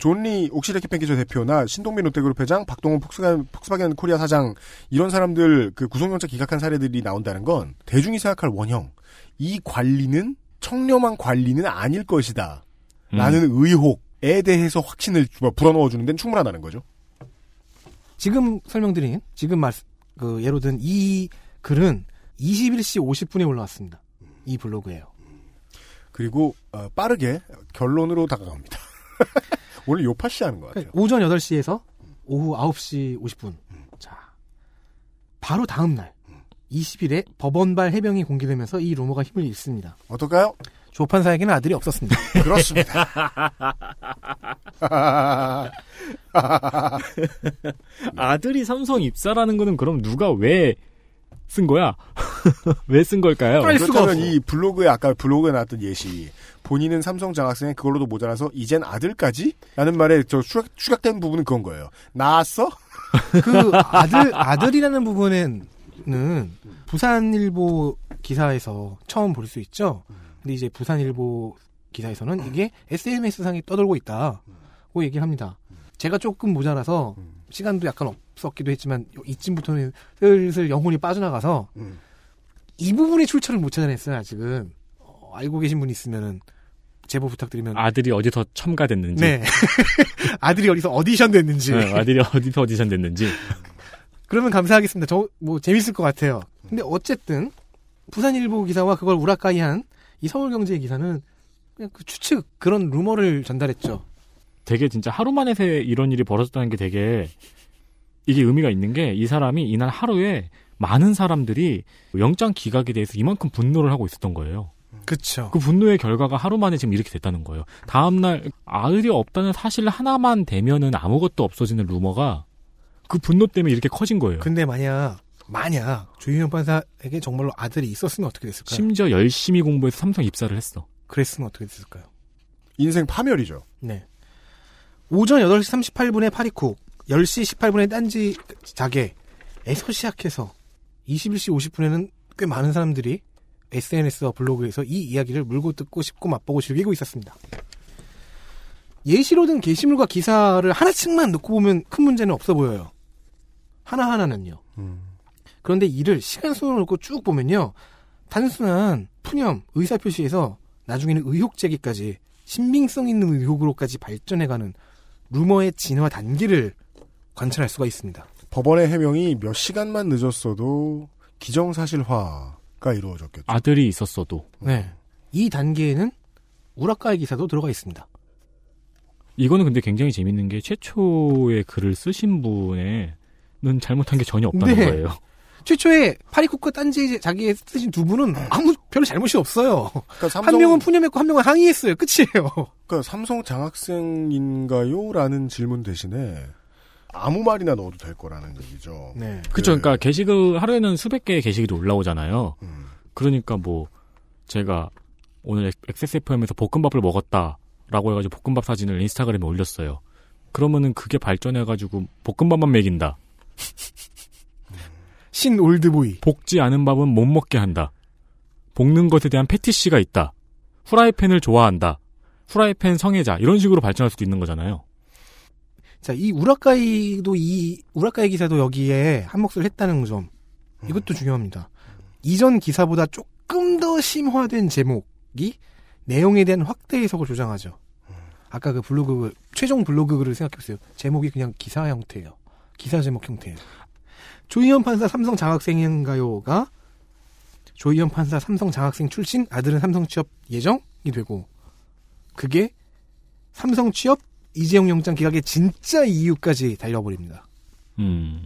존리 옥시레킷벤키저 대표나 신동빈 롯데그룹 회장, 박동훈 폭스바겐, 폭스바겐 코리아 사장 이런 사람들 그 구속영장 기각한 사례들이 나온다는 건 대중이 생각할 원형 이 관리는 청렴한 관리는 아닐 것이다. 음. 라는 의혹에 대해서 확신을 불어넣어 주는 데는 충분하다는 거죠. 지금 설명드린 지금 말 그 예로 든 이 글은 21시 50분에 올라왔습니다. 이 블로그에요. 그리고 어, 빠르게 결론으로 다가갑니다. 오늘 요파시 하는 것 같아요. 오전 8시에서 오후 9시 50분. 자, 바로 다음 날 20일에 법원발 해명이 공개되면서 이 루머가 힘을 잃습니다. 어떨까요? 조 판사에게는 아들이 없었습니다. 그렇습니다. 아들이 삼성 입사라는 거는 그럼 누가 왜 쓴 거야? 왜 쓴 걸까요? 그렇다면 이 블로그에 아까 블로그에 나왔던 예시 본인은 삼성 장학생에 그걸로도 모자라서 이젠 아들까지? 라는 말에 저 추락, 추락된 부분은 그건 거예요. 나았어? 그 아들 아들이라는 부분에는 부산일보 기사에서 처음 볼 수 있죠. 근데 이제 부산일보 기사에서는 이게 SNS 상에 떠돌고 있다고 얘기를 합니다. 제가 조금 모자라서 시간도 약간 없었기도 했지만 이쯤부터는 슬슬 영혼이 빠져나가서 이 부분의 출처를 못 찾아냈어요 아직은 어, 알고 계신 분 있으면은 제보 부탁드리면 아들이 어디서 첨가됐는지. 네 아들이 어디서 오디션 됐는지 네, 아들이 어디서 오디션 됐는지. 그러면 감사하겠습니다. 저 뭐 재밌을 것 같아요. 근데 어쨌든 부산일보 기사와 그걸 우라카이한 이 서울경제 기사는 그냥 그 추측 그런 루머를 전달했죠. 되게 진짜 하루 만에 새 이런 일이 벌어졌다는 게 되게 이게 의미가 있는 게 이 사람이 이날 하루에 많은 사람들이 영장 기각에 대해서 이만큼 분노를 하고 있었던 거예요. 그렇죠. 그 분노의 결과가 하루 만에 지금 이렇게 됐다는 거예요. 다음 날 아들이 없다는 사실 하나만 되면은 아무것도 없어지는 루머가 그 분노 때문에 이렇게 커진 거예요. 근데 만약 만약 조희연 판사에게 정말로 아들이 있었으면 어떻게 됐을까요? 심지어 열심히 공부해서 삼성 입사를 했어. 그랬으면 어떻게 됐을까요? 인생 파멸이죠. 네. 오전 8시 38분에 파리쿡, 10시 18분에 딴지 자개에서 시작해서 21시 50분에는 꽤 많은 사람들이 SNS와 블로그에서 이 이야기를 물고 뜯고 씹고 맛보고 즐기고 있었습니다. 예시로 든 게시물과 기사를 하나씩만 놓고 보면 큰 문제는 없어 보여요. 하나하나는요. 그런데 이를 시간 순으로 놓고 쭉 보면요. 단순한 푸념, 의사표시에서 나중에는 의혹 제기까지 신빙성 있는 의혹으로까지 발전해가는 루머의 진화 단계를 관찰할 수가 있습니다. 법원의 해명이 몇 시간만 늦었어도 기정사실화가 이루어졌겠죠. 아들이 있었어도. 네. 이 단계에는 우라카이 기사도 들어가 있습니다. 이거는 근데 굉장히 재밌는 게 최초의 글을 쓰신 분에는 잘못한 게 전혀 없다는 네. 거예요. 최초에 파리쿠크 딴지 자기에 쓰신 두 분은 아무 별로 잘못이 없어요. 그러니까 삼성, 한 명은 푸념했고 한 명은 항의했어요. 끝이에요. 그러니까 삼성 장학생인가요? 라는 질문 대신에 아무 말이나 넣어도 될 거라는 얘기죠. 네. 그쵸. 그러니까 게시글 하루에는 수백 개의 게시글이 올라오잖아요. 음. 그러니까 뭐 제가 오늘 XSFM에서 볶음밥을 먹었다라고 해가지고 볶음밥 사진을 인스타그램에 올렸어요. 그러면은 그게 발전해가지고 볶음밥만 먹인다. 신 올드보이. 볶지 않은 밥은 못 먹게 한다. 볶는 것에 대한 패티시가 있다. 후라이팬을 좋아한다. 후라이팬 성애자 이런 식으로 발전할 수도 있는 거잖아요. 자, 이 우라카이도 이 우라카이 기사도 여기에 한 몫을 했다는 점. 이것도 중요합니다. 이전 기사보다 조금 더 심화된 제목이 내용에 대한 확대 해석을 조장하죠. 아까 그 블로그 최종 블로그 글을 생각해보세요. 제목이 그냥 기사 형태예요. 기사 제목 형태예요. 조희연 판사 삼성 장학생인가요가 조희연 판사 삼성 장학생 출신 아들은 삼성 취업 예정이 되고 그게 삼성 취업 이재용 영장 기각의 진짜 이유까지 달려버립니다. 음,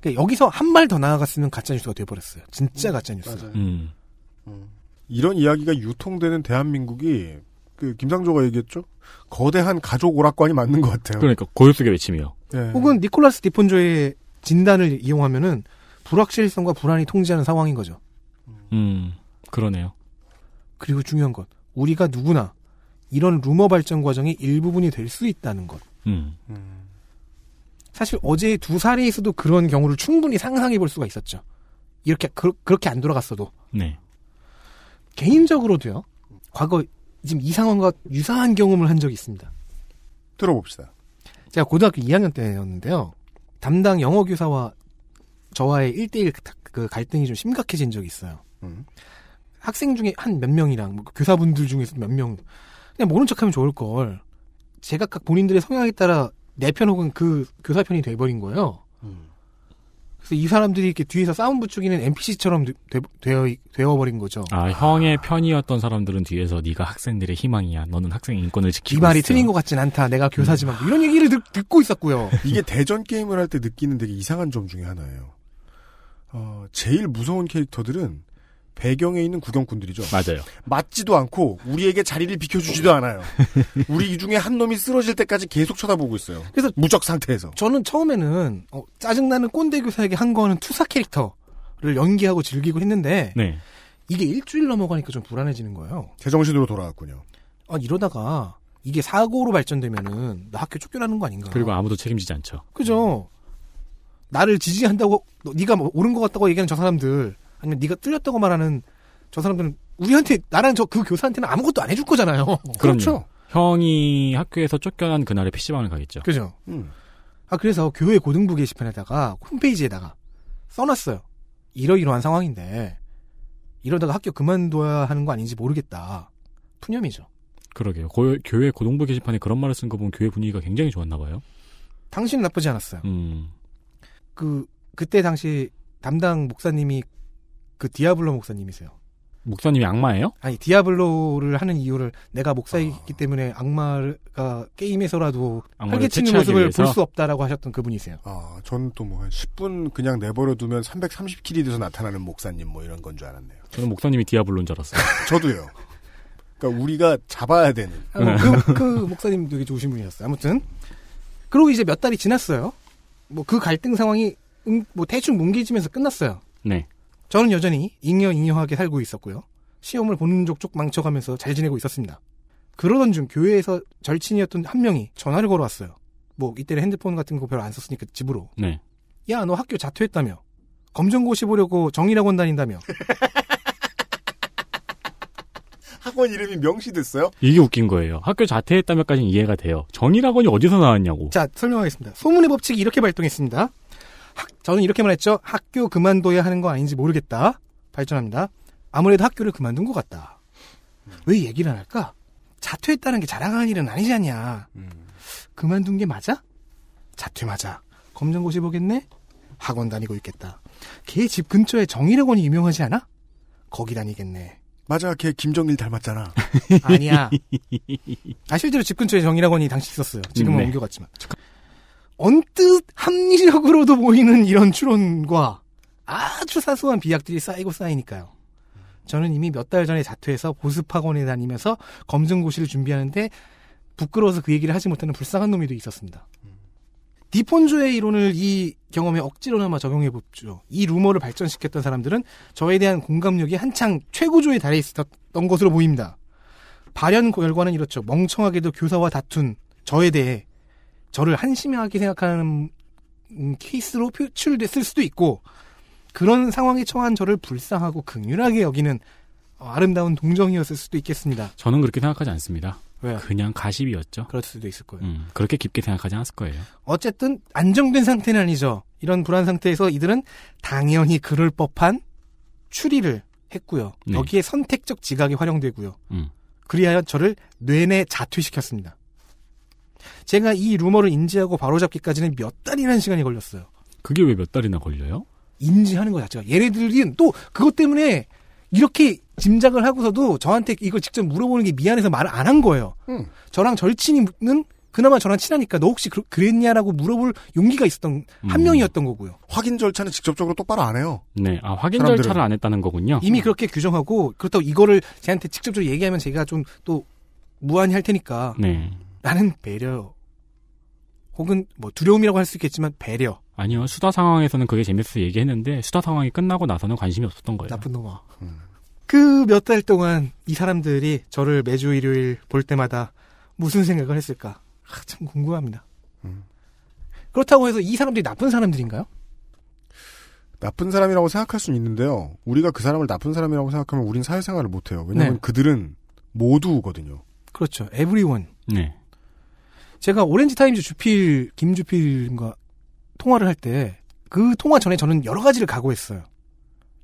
그러니까 여기서 한 발 더 나아갔으면 가짜 뉴스가 돼버렸어요. 진짜 가짜 뉴스. 맞아요. 음. 이런 이야기가 유통되는 대한민국이 그 김상조가 얘기했죠. 거대한 가족 오락관이 맞는 것 같아요. 그러니까 고요 속의 외침이요. 예. 혹은 니콜라스 디폰조의 진단을 이용하면은 불확실성과 불안이 통제하는 상황인 거죠. 음, 그러네요. 그리고 중요한 것, 우리가 누구나 이런 루머 발전 과정의 일부분이 될 수 있다는 것. 음, 사실 어제 두 사례에서도 그런 경우를 충분히 상상해 볼 수가 있었죠. 이렇게 그, 렇게안 돌아갔어도 네. 개인적으로도요. 과거 지금 이 상황과 유사한 경험을 한 적이 있습니다. 들어봅시다. 제가 고등학교 2학년 때였는데요. 담당 영어 교사와 저와의 1대1 그 갈등이 좀 심각해진 적이 있어요. 음. 학생 중에 한 몇 명이랑 뭐 교사분들 중에서 몇 명 그냥 모른 척하면 좋을 걸 제각각 본인들의 성향에 따라 내 편 혹은 그 교사 편이 돼버린 거예요. 음. 그래서 이 사람들이 이렇게 뒤에서 싸움 부추기는 NPC처럼 되, 되어 되어버린 거죠. 아, 형의 편이었던 사람들은 뒤에서 네가 학생들의 희망이야. 너는 학생 인권을 지키고 이 말이 있어. 틀린 것 같진 않다. 내가 교사지만 뭐 이런 얘기를 듣, 듣고 있었고요. 이게 대전 게임을 할 때 느끼는 되게 이상한 점 중에 하나예요. 어, 제일 무서운 캐릭터들은 배경에 있는 구경꾼들이죠. 맞아요. 맞지도 않고 우리에게 자리를 비켜주지도 않아요. 우리 이 중에 한 놈이 쓰러질 때까지 계속 쳐다보고 있어요. 그래서 무적 상태에서. 저는 처음에는 어, 짜증나는 꼰대 교사에게 한 거는 투사 캐릭터를 연기하고 즐기고 했는데 네. 이게 일주일 넘어가니까 좀 불안해지는 거예요. 제정신으로 돌아왔군요. 아 이러다가 이게 사고로 발전되면은 나 학교 쫓겨나는 거 아닌가? 그리고 아무도 책임지지 않죠. 그죠? 나를 지지한다고 너, 네가 뭐 옳은 것 같다고 얘기하는 저 사람들 아니면 네가 틀렸다고 말하는 저 사람들은 우리한테 나랑 저 그 교사한테는 아무것도 안 해줄 거잖아요. 그럼요. 형이 학교에서 쫓겨난 그날에 PC방을 가겠죠. 그죠? 음. 아 그래서 교회 고등부 게시판에다가 홈페이지에다가 써놨어요. 이러이러한 상황인데 이러다가 학교 그만둬야 하는 거 아닌지 모르겠다. 푸념이죠. 그러게요. 고- 교회 고등부 게시판에 그런 말을 쓴 거 보면 교회 분위기가 굉장히 좋았나 봐요. 당신은 나쁘지 않았어요. 음. 그 그때 당시 담당 목사님이 그 디아블로 목사님이세요. 목사님이 악마예요? 아니 디아블로를 하는 이유를 내가 목사이기 때문에 악마가 게임에서라도 활개치는 모습을? 볼 수 없다라고 하셨던 그분이세요. 아, 저는 또 뭐 한 10분 그냥 내버려 두면 330킬이 돼서 나타나는 목사님 뭐 이런 건 줄 알았네요. 저는 목사님이 디아블로인 줄 알았어요. 저도요. 그러니까 우리가 잡아야 되는. 아, 뭐 그, 그 목사님 되게 좋으신 분이었어요. 아무튼 그러고 이제 몇 달이 지났어요. 뭐 그 갈등 상황이 음, 뭐 대충 뭉개지면서 끝났어요. 네. 저는 여전히 잉여잉여하게 살고 있었고요. 시험을 보는 족족 망쳐가면서 잘 지내고 있었습니다. 그러던 중 교회에서 절친이었던 한 명이 전화를 걸어왔어요. 뭐 이때는 핸드폰 같은 거 별로 안 썼으니까 집으로. 네. 야 너 학교 자퇴했다며. 검정고시 보려고 정일학원 다닌다며. 학원 이름이 명시됐어요? 이게 웃긴 거예요. 학교 자퇴했다면까지는 이해가 돼요. 정일학원이 어디서 나왔냐고. 자 설명하겠습니다. 소문의 법칙이 이렇게 발동했습니다. 학- 저는 이렇게 말 했죠. 학교 그만둬야 하는 거 아닌지 모르겠다. 발전합니다. 아무래도 학교를 그만둔 것 같다. 왜 얘기를 안 할까? 자퇴했다는 게 자랑하는 일은 아니지 않냐. 그만둔 게 맞아? 자퇴 맞아. 검정고시 보겠네? 학원 다니고 있겠다. 걔 집 근처에 정일학원이 유명하지 않아? 거기 다니겠네. 맞아, 걔 김정일 닮았잖아. 아니야. 아 실제로 집 근처에 정일학원이 당시 있었어요. 지금은 네. 옮겨갔지만. 언뜻 합리적으로도 보이는 이런 추론과 아주 사소한 비약들이 쌓이고 쌓이니까요. 저는 이미 몇 달 전에 자퇴해서 보습학원에 다니면서 검증고시를 준비하는데 부끄러워서 그 얘기를 하지 못하는 불쌍한 놈이 또 있었습니다. 디폰조의 이론을 이 경험에 억지로나마 적용해 보죠. 이 루머를 발전시켰던 사람들은 저에 대한 공감력이 한창 최고조에 달해 있었던 것으로 보입니다. 발현 결과는 이렇죠. 멍청하게도 교사와 다툰 저에 대해 저를 한심하게 생각하는 음, 케이스로 표출됐을 수도 있고 그런 상황에 처한 저를 불쌍하고 극률하게 여기는 어, 아름다운 동정이었을 수도 있겠습니다. 저는 그렇게 생각하지 않습니다. 왜요? 그냥 가십이었죠. 그럴 수도 있을 거예요. 음, 그렇게 깊게 생각하지 않았을 거예요. 어쨌든 안정된 상태는 아니죠. 이런 불안 상태에서 이들은 당연히 그럴 법한 추리를 했고요. 네. 여기에 선택적 지각이 활용되고요. 음. 그리하여 저를 뇌내 자퇴시켰습니다. 제가 이 루머를 인지하고 바로잡기까지는 몇 달이라는 시간이 걸렸어요. 그게 왜 몇 달이나 걸려요? 인지하는 것 자체가. 얘네들이 또 그것 때문에 이렇게 짐작을 하고서도 저한테 이걸 직접 물어보는 게 미안해서 말을 안 한 거예요. 음. 저랑 절친이는 그나마 저랑 친하니까 너 혹시 그, 그랬냐라고 물어볼 용기가 있었던 한 음. 명이었던 거고요. 확인 절차는 직접적으로 똑바로 안 해요. 네, 아, 확인 사람들은- 절차를 안 했다는 거군요. 이미 그렇게 규정하고 그렇다고 이거를 제한테 직접적으로 얘기하면 제가 좀 또 무한히 할 테니까 네. 나는 배려 혹은 뭐 두려움이라고 할 수 있겠지만 배려 아니요, 수다 상황에서는 그게 재밌어서 얘기했는데, 수다 상황이 끝나고 나서는 관심이 없었던 거예요. 나쁜 놈아. 그몇 달 동안 이 사람들이 저를 매주 일요일 볼 때마다 무슨 생각을 했을까? 아, 참 궁금합니다. 그렇다고 해서 이 사람들이 나쁜 사람들인가요? 나쁜 사람이라고 생각할 수는 있는데요. 우리가 그 사람을 나쁜 사람이라고 생각하면 우린 사회생활을 못해요. 왜냐하면 네. 그들은 모두거든요. 그렇죠. everyone. 네. 제가 오렌지 타임즈 주필 김주필과 통화를 할 때 그 통화 전에 저는 여러 가지를 각오했어요.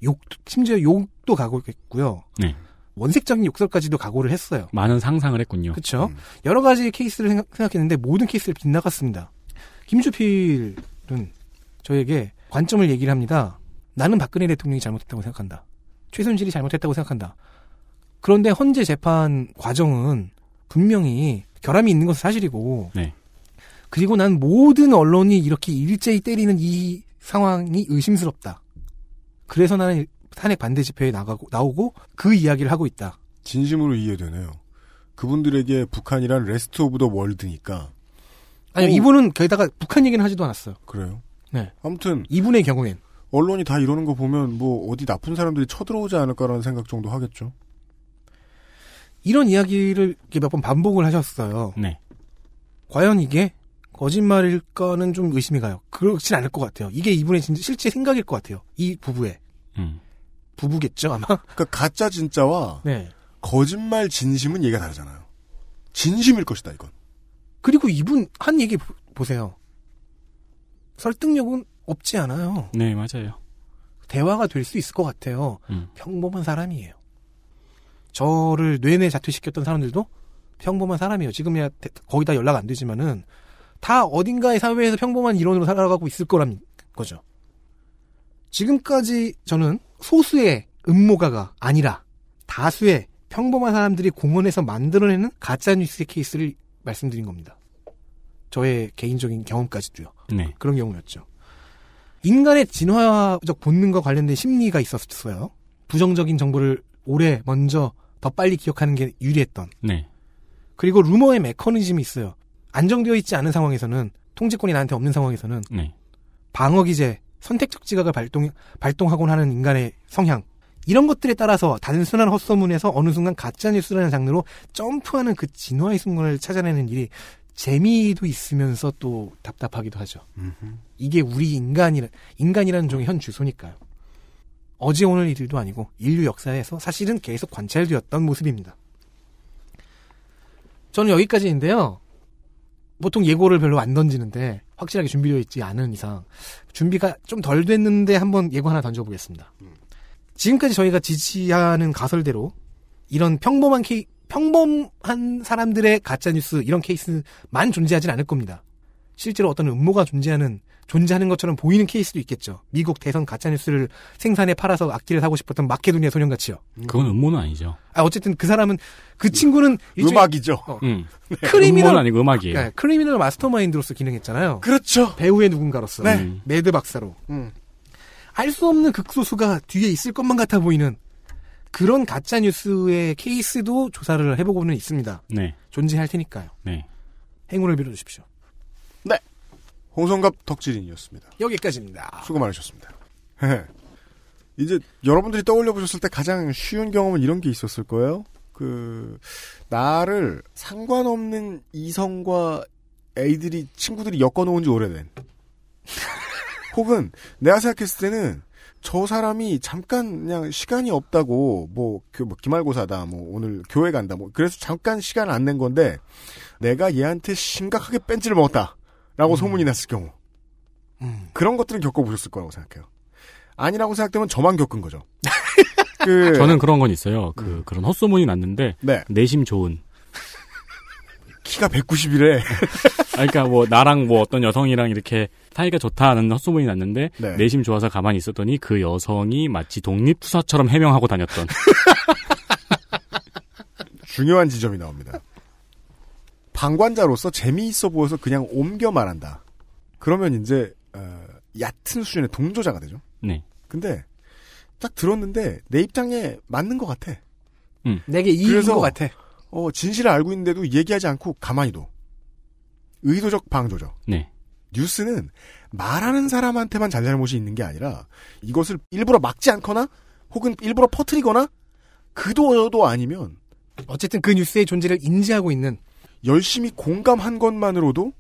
욕 심지어 욕도 각오했고요. 네. 원색적인 욕설까지도 각오를 했어요. 많은 상상을 했군요. 그렇죠. 여러 가지 케이스를 생각, 생각했는데 모든 케이스를 빗나갔습니다. 김주필은 저에게 관점을 얘기를 합니다. 나는 박근혜 대통령이 잘못했다고 생각한다. 최순실이 잘못했다고 생각한다. 그런데 헌재 재판 과정은 분명히 결함이 있는 것은 사실이고 네. 그리고 난 모든 언론이 이렇게 일제히 때리는 이 상황이 의심스럽다. 그래서 나는 탄핵 반대 집회에 나가고 나오고 그 이야기를 하고 있다. 진심으로 이해되네요. 그분들에게 북한이란 rest of the world니까. 아니 오. 이분은 게다가 북한 얘기는 하지도 않았어요. 그래요. 네. 아무튼 이분의 경우엔 언론이 다 이러는 거 보면 뭐 어디 나쁜 사람들이 쳐들어오지 않을까라는 생각 정도 하겠죠. 이런 이야기를 몇 번 반복을 하셨어요. 네. 과연 이게 거짓말일까는 좀 의심이 가요. 그렇진 않을 것 같아요. 이게 이분의 진짜 실제 생각일 것 같아요. 이 부부의 음. 부부겠죠 아마. 그러니까 가짜 진짜와 네. 거짓말 진심은 얘기가 다르잖아요. 진심일 것이다 이건. 그리고 이분 한 얘기 보- 보세요. 설득력은 없지 않아요. 네, 맞아요. 대화가 될 수 있을 것 같아요. 음. 평범한 사람이에요. 저를 뇌내 자퇴시켰던 사람들도 평범한 사람이에요. 지금이야 대- 거의 다 연락 안 되지만은 다 어딘가의 사회에서 평범한 일원으로 살아가고 있을 거란 거죠. 지금까지 저는 소수의 음모가가 아니라 다수의 평범한 사람들이 공원에서 만들어내는 가짜 뉴스의 케이스를 말씀드린 겁니다. 저의 개인적인 경험까지도요. 네. 그런 경우였죠. 인간의 진화적 본능과 관련된 심리가 있었어요. 부정적인 정보를 오래 먼저 더 빨리 기억하는 게 유리했던. 네. 그리고 루머의 메커니즘이 있어요. 안정되어 있지 않은 상황에서는 통제권이 나한테 없는 상황에서는 네. 방어 기제, 선택적 지각을 발동 발동하곤 하는 인간의 성향 이런 것들에 따라서 단순한 헛소문에서 어느 순간 가짜 뉴스라는 장르로 점프하는 그 진화의 순간을 찾아내는 일이 재미도 있으면서 또 답답하기도 하죠. 이게 우리 인간이라 인간이라는 종의 현 주소니까요. 어제 오늘 일도 아니고 인류 역사에서 사실은 계속 관찰되었던 모습입니다. 저는 여기까지인데요. 보통 예고를 별로 안 던지는데 확실하게 준비되어 있지 않은 이상 준비가 좀 덜 됐는데 한번 예고 하나 던져보겠습니다. 지금까지 저희가 지지하는 가설대로 이런 평범한 케이 평범한 사람들의 가짜 뉴스 이런 케이스만 존재하진 않을 겁니다. 실제로 어떤 음모가 존재하는 존재하는 것처럼 보이는 케이스도 있겠죠. 미국 대선 가짜뉴스를 생산해 팔아서 악기를 사고 싶었던 마케도니아 소년같이요. 그건 음모는 아니죠. 아, 어쨌든 그 사람은, 그 친구는 음악이죠. 어, 음. criminal, 음모는 아니고 음악이에요. 네, criminal mastermind로서 기능했잖아요. 그렇죠. 배후의 누군가로서. 네. 음. mad 박사로. 음. 알수 없는 극소수가 뒤에 있을 것만 같아 보이는 그런 가짜뉴스의 케이스도 조사를 해보고는 있습니다. 네. 존재할 테니까요. 네. 행운을 빌어주십시오. 홍성갑 덕질인이었습니다. 여기까지입니다. 수고 많으셨습니다. 이제 여러분들이 떠올려 보셨을 때 가장 쉬운 경험은 이런 게 있었을 거예요. 그 나를 상관없는 이성과 애들이 친구들이 엮어놓은 지 오래된. 혹은 내가 생각했을 때는 저 사람이 잠깐 그냥 시간이 없다고 뭐, 그, 뭐 기말고사다 뭐 오늘 교회 간다 뭐 그래서 잠깐 시간을 안낸 건데 내가 얘한테 심각하게 뺀지를 먹었다 라고 소문이 났을 경우 음. 그런 것들은 겪어보셨을 거라고 생각해요. 아니라고 생각되면 저만 겪은 거죠. 그 저는 그런 건 있어요. 그, 그런 헛소문이 났는데, 네 내심 좋은. 키가 190이래. 아, 그러니까 뭐, 나랑 뭐 어떤 여성이랑 이렇게 사이가 좋다는 헛소문이 났는데, 네. 내심 좋아서 가만히 있었더니 그 여성이 마치 독립투사처럼 해명하고 다녔던. 중요한 지점이 나옵니다. 방관자로서 재미있어 보여서 그냥 옮겨 말한다. 그러면 이제 어, 얕은 수준의 동조자가 되죠. 네. 근데 딱 들었는데 내 입장에 맞는 것 같아. 내게 이익인 그래서- 것 같아. 어, 진실을 알고 있는데도 얘기하지 않고 가만히 둬. 의도적 방조죠. 네. 뉴스는 말하는 사람한테만 잘잘못이 있는 게 아니라 이것을 일부러 막지 않거나 혹은 일부러 퍼뜨리거나 그도도 아니면 어쨌든 그 뉴스의 존재를 인지하고 있는 열심히 공감한 것만으로도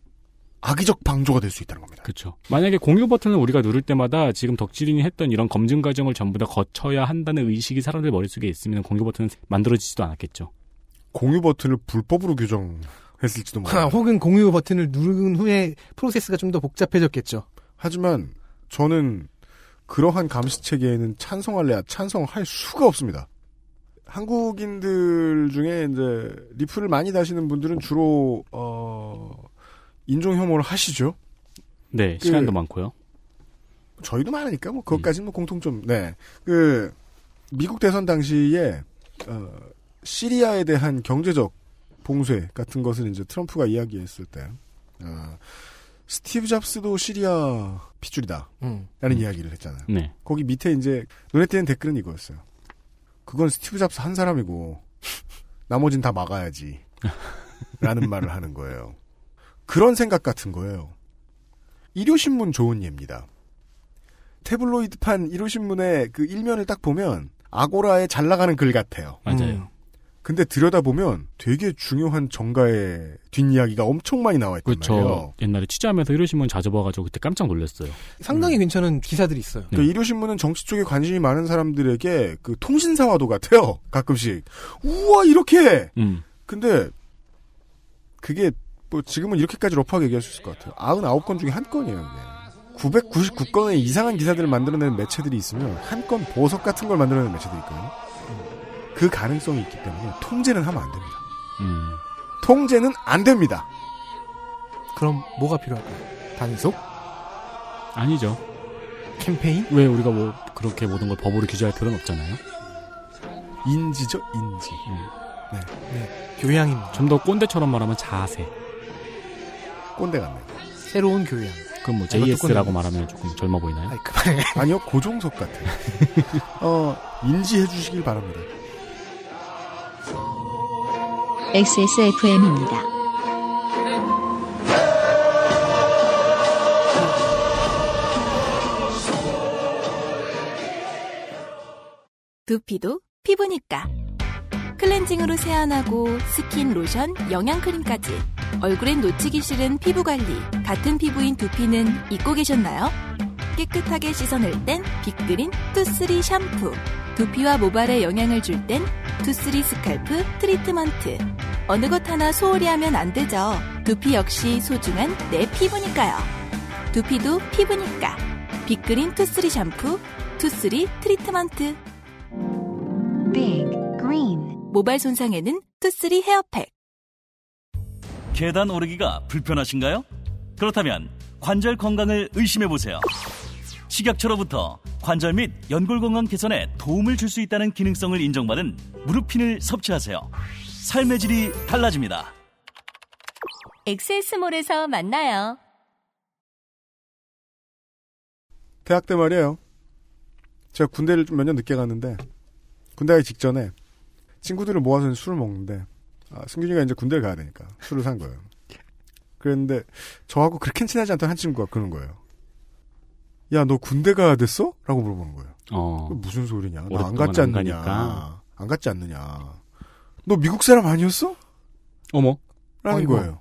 악의적 방조가 될 수 있다는 겁니다. 그렇죠. 만약에 공유 버튼을 우리가 누를 때마다 지금 덕질인이 했던 이런 검증 과정을 전부 다 거쳐야 한다는 의식이 사람들 머릿속에 있으면 공유 버튼은 만들어지지도 않았겠죠. 공유 버튼을 불법으로 규정했을지도 아, 몰라요. 혹은 공유 버튼을 누른 후에 프로세스가 좀 더 복잡해졌겠죠. 하지만 저는 그러한 감시 체계에는 찬성할래야 찬성할 수가 없습니다. 한국인들 중에 이제 리플을 많이 다시는 분들은 주로 어 인종 혐오를 하시죠. 네, 그- 시간도 많고요. 저희도 많으니까 뭐 그것까지는 뭐 공통점. 네. 그 미국 대선 당시에 어 시리아에 대한 경제적 봉쇄 같은 것을 이제 트럼프가 이야기했을 때 어, 스티브 잡스도 시리아 핏줄이다. 음. 라는 이야기를 했잖아요. 네. 거기 밑에 이제 눈에 띄는 댓글은 이거였어요. 그건 스티브 잡스 한 사람이고 나머진 다 막아야지. 라는 말을 하는 거예요. 그런 생각 같은 거예요. 일요신문 좋은 예입니다. 태블로이드판 일요신문의 그 일면을 딱 보면 아고라에 잘 나가는 글 같아요. 맞아요. 음. 근데 들여다보면 되게 중요한 정가의 뒷이야기가 엄청 많이 나와 있단 그렇죠. 말이에요. 옛날에 취재하면서 이러시면 자주 봐가지고 그때 깜짝 놀랐어요. 상당히 괜찮은 기사들이 있어요. 그 일요신문은 정치 쪽에 관심이 많은 사람들에게 그 통신사와도 같아요. 가끔씩. 우와, 이렇게! 음. 근데, 그게, 뭐, 지금은 이렇게까지 러프하게 얘기할 수 있을 것 같아요. 99건 중에 한 건이에요, 이게. 999건의 이상한 기사들을 만들어내는 매체들이 있으면, 한 건 보석 같은 걸 만들어내는 매체들이 있거든요. 그 가능성이 있기 때문에, 통제는 하면 안 됩니다. 음. 통제는 안 됩니다. 그럼 뭐가 필요할까요? 단속? 아니죠. 캠페인? 왜 우리가 뭐 그렇게 모든 걸 법으로 규제할 필요는 없잖아요. 인지죠, 인지. 네. 교양입니다. 좀 더 꼰대처럼 말하면 자세. 꼰대 같네요. 새로운 교양. 그럼 뭐 JS라고 꼰대. 말하면 조금 젊어 보이나요? 아이, 그만해. 아니요, 고종석 같아요. 어, 인지해 주시길 바랍니다. XSFM입니다. 두피도 피부니까. 클렌징으로 세안하고 스킨, 로션, 영양크림까지. 얼굴엔 놓치기 싫은 피부관리. 같은 피부인 두피는 잊고 계셨나요? 깨끗하게 씻어낼 땐 빅그린 투쓰리 샴푸. 두피와 모발에 영향을 줄 땐 투쓰리 scalp treatment. 어느 것 하나 소홀히 하면 안 되죠. 두피 역시 소중한 내 피부니까요. 두피도 피부니까. 빅그린 투쓰리 샴푸, 투쓰리 트리트먼트. Big Green 모발 손상에는 투쓰리 헤어팩. 계단 오르기가 불편하신가요? 그렇다면 관절 건강을 의심해 보세요. 식약처로부터 관절 및 연골 건강 개선에 도움을 줄 수 있다는 기능성을 인정받은 무릎핀을 섭취하세요. 삶의 질이 달라집니다. 엑세스몰에서 만나요. 대학 때 말이에요. 제가 군대를 좀 몇 년 늦게 갔는데 군대 가기 직전에 친구들을 모아서 술을 먹는데 아, 승균이가 이제 군대를 가야 되니까 술을 산 거예요. 그랬는데 저하고 그렇게 친하지 않던 한 친구가 그러는 거예요. 야, 너 군대 가야 됐어? 라고 물어보는 거예요. 어. 그게 무슨 소리냐? 너안 오랫동안 갔지 안 않느냐? 가니까. 안 갔지 않느냐? 너 미국 사람 아니었어? 어머. 라는 아이고. 거예요.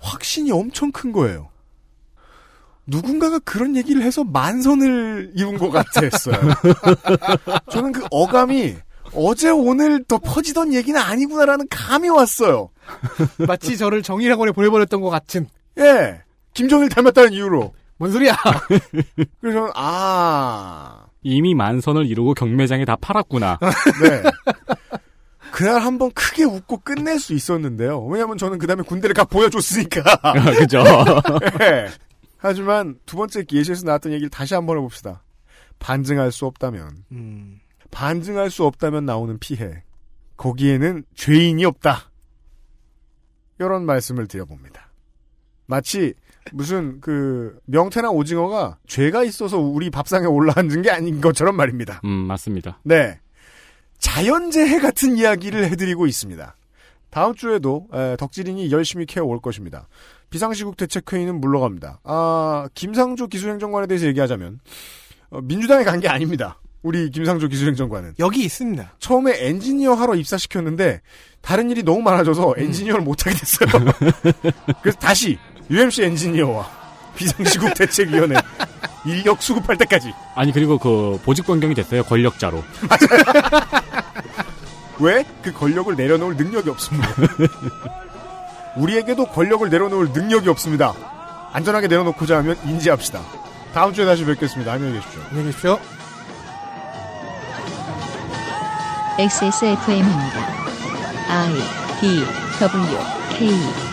확신이 엄청 큰 거예요. 누군가가 그런 얘기를 해서 만선을 이룬 것 같았어요. 저는 그 어감이 어제 오늘 더 퍼지던 얘기는 아니구나라는 감이 왔어요. 마치 저를 정의학원에 보내버렸던 것 같은. 예. 김정일 닮았다는 이유로. 뭔 소리야? 그래서 저는, 아. 이미 만선을 이루고 경매장에 다 팔았구나. 네. 그날 한번 크게 웃고 끝낼 수 있었는데요. 왜냐면 저는 그 다음에 군대를 가 보여줬으니까. 그죠. 예. 하지만 두 번째 예시에서 나왔던 얘기를 다시 한번 해봅시다. 반증할 수 없다면, 음. 반증할 수 없다면 나오는 피해. 거기에는 죄인이 없다. 이런 말씀을 드려봅니다. 마치 무슨 그 명태나 오징어가 죄가 있어서 우리 밥상에 올라앉은 게 아닌 것처럼 말입니다. 음, 맞습니다. 네. 자연재해 같은 이야기를 해드리고 있습니다. 다음 주에도 에, 덕질인이 열심히 캐어올 것입니다. 비상시국 대책회의는 물러갑니다. 아, 김상조 기술행정관에 대해서 얘기하자면 어, 민주당에 간 게 아닙니다. 우리 김상조 기술행정관은 여기 있습니다. 처음에 엔지니어 하러 입사시켰는데 다른 일이 너무 많아져서 엔지니어를 못하게 됐어요. 그래서 다시 UMC 엔지니어와 비상시국 대책위원회 인력 수급할 때까지 아니 그리고 그 보직 변경이 됐어요 권력자로. 왜? 그 권력을 내려놓을 능력이 없습니다. 우리에게도 권력을 내려놓을 능력이 없습니다. 안전하게 내려놓고자 하면 인지합시다. 다음 주에 다시 뵙겠습니다. 안녕히 계십시오. 안녕히 계십시오. XSFM입니다. I D W K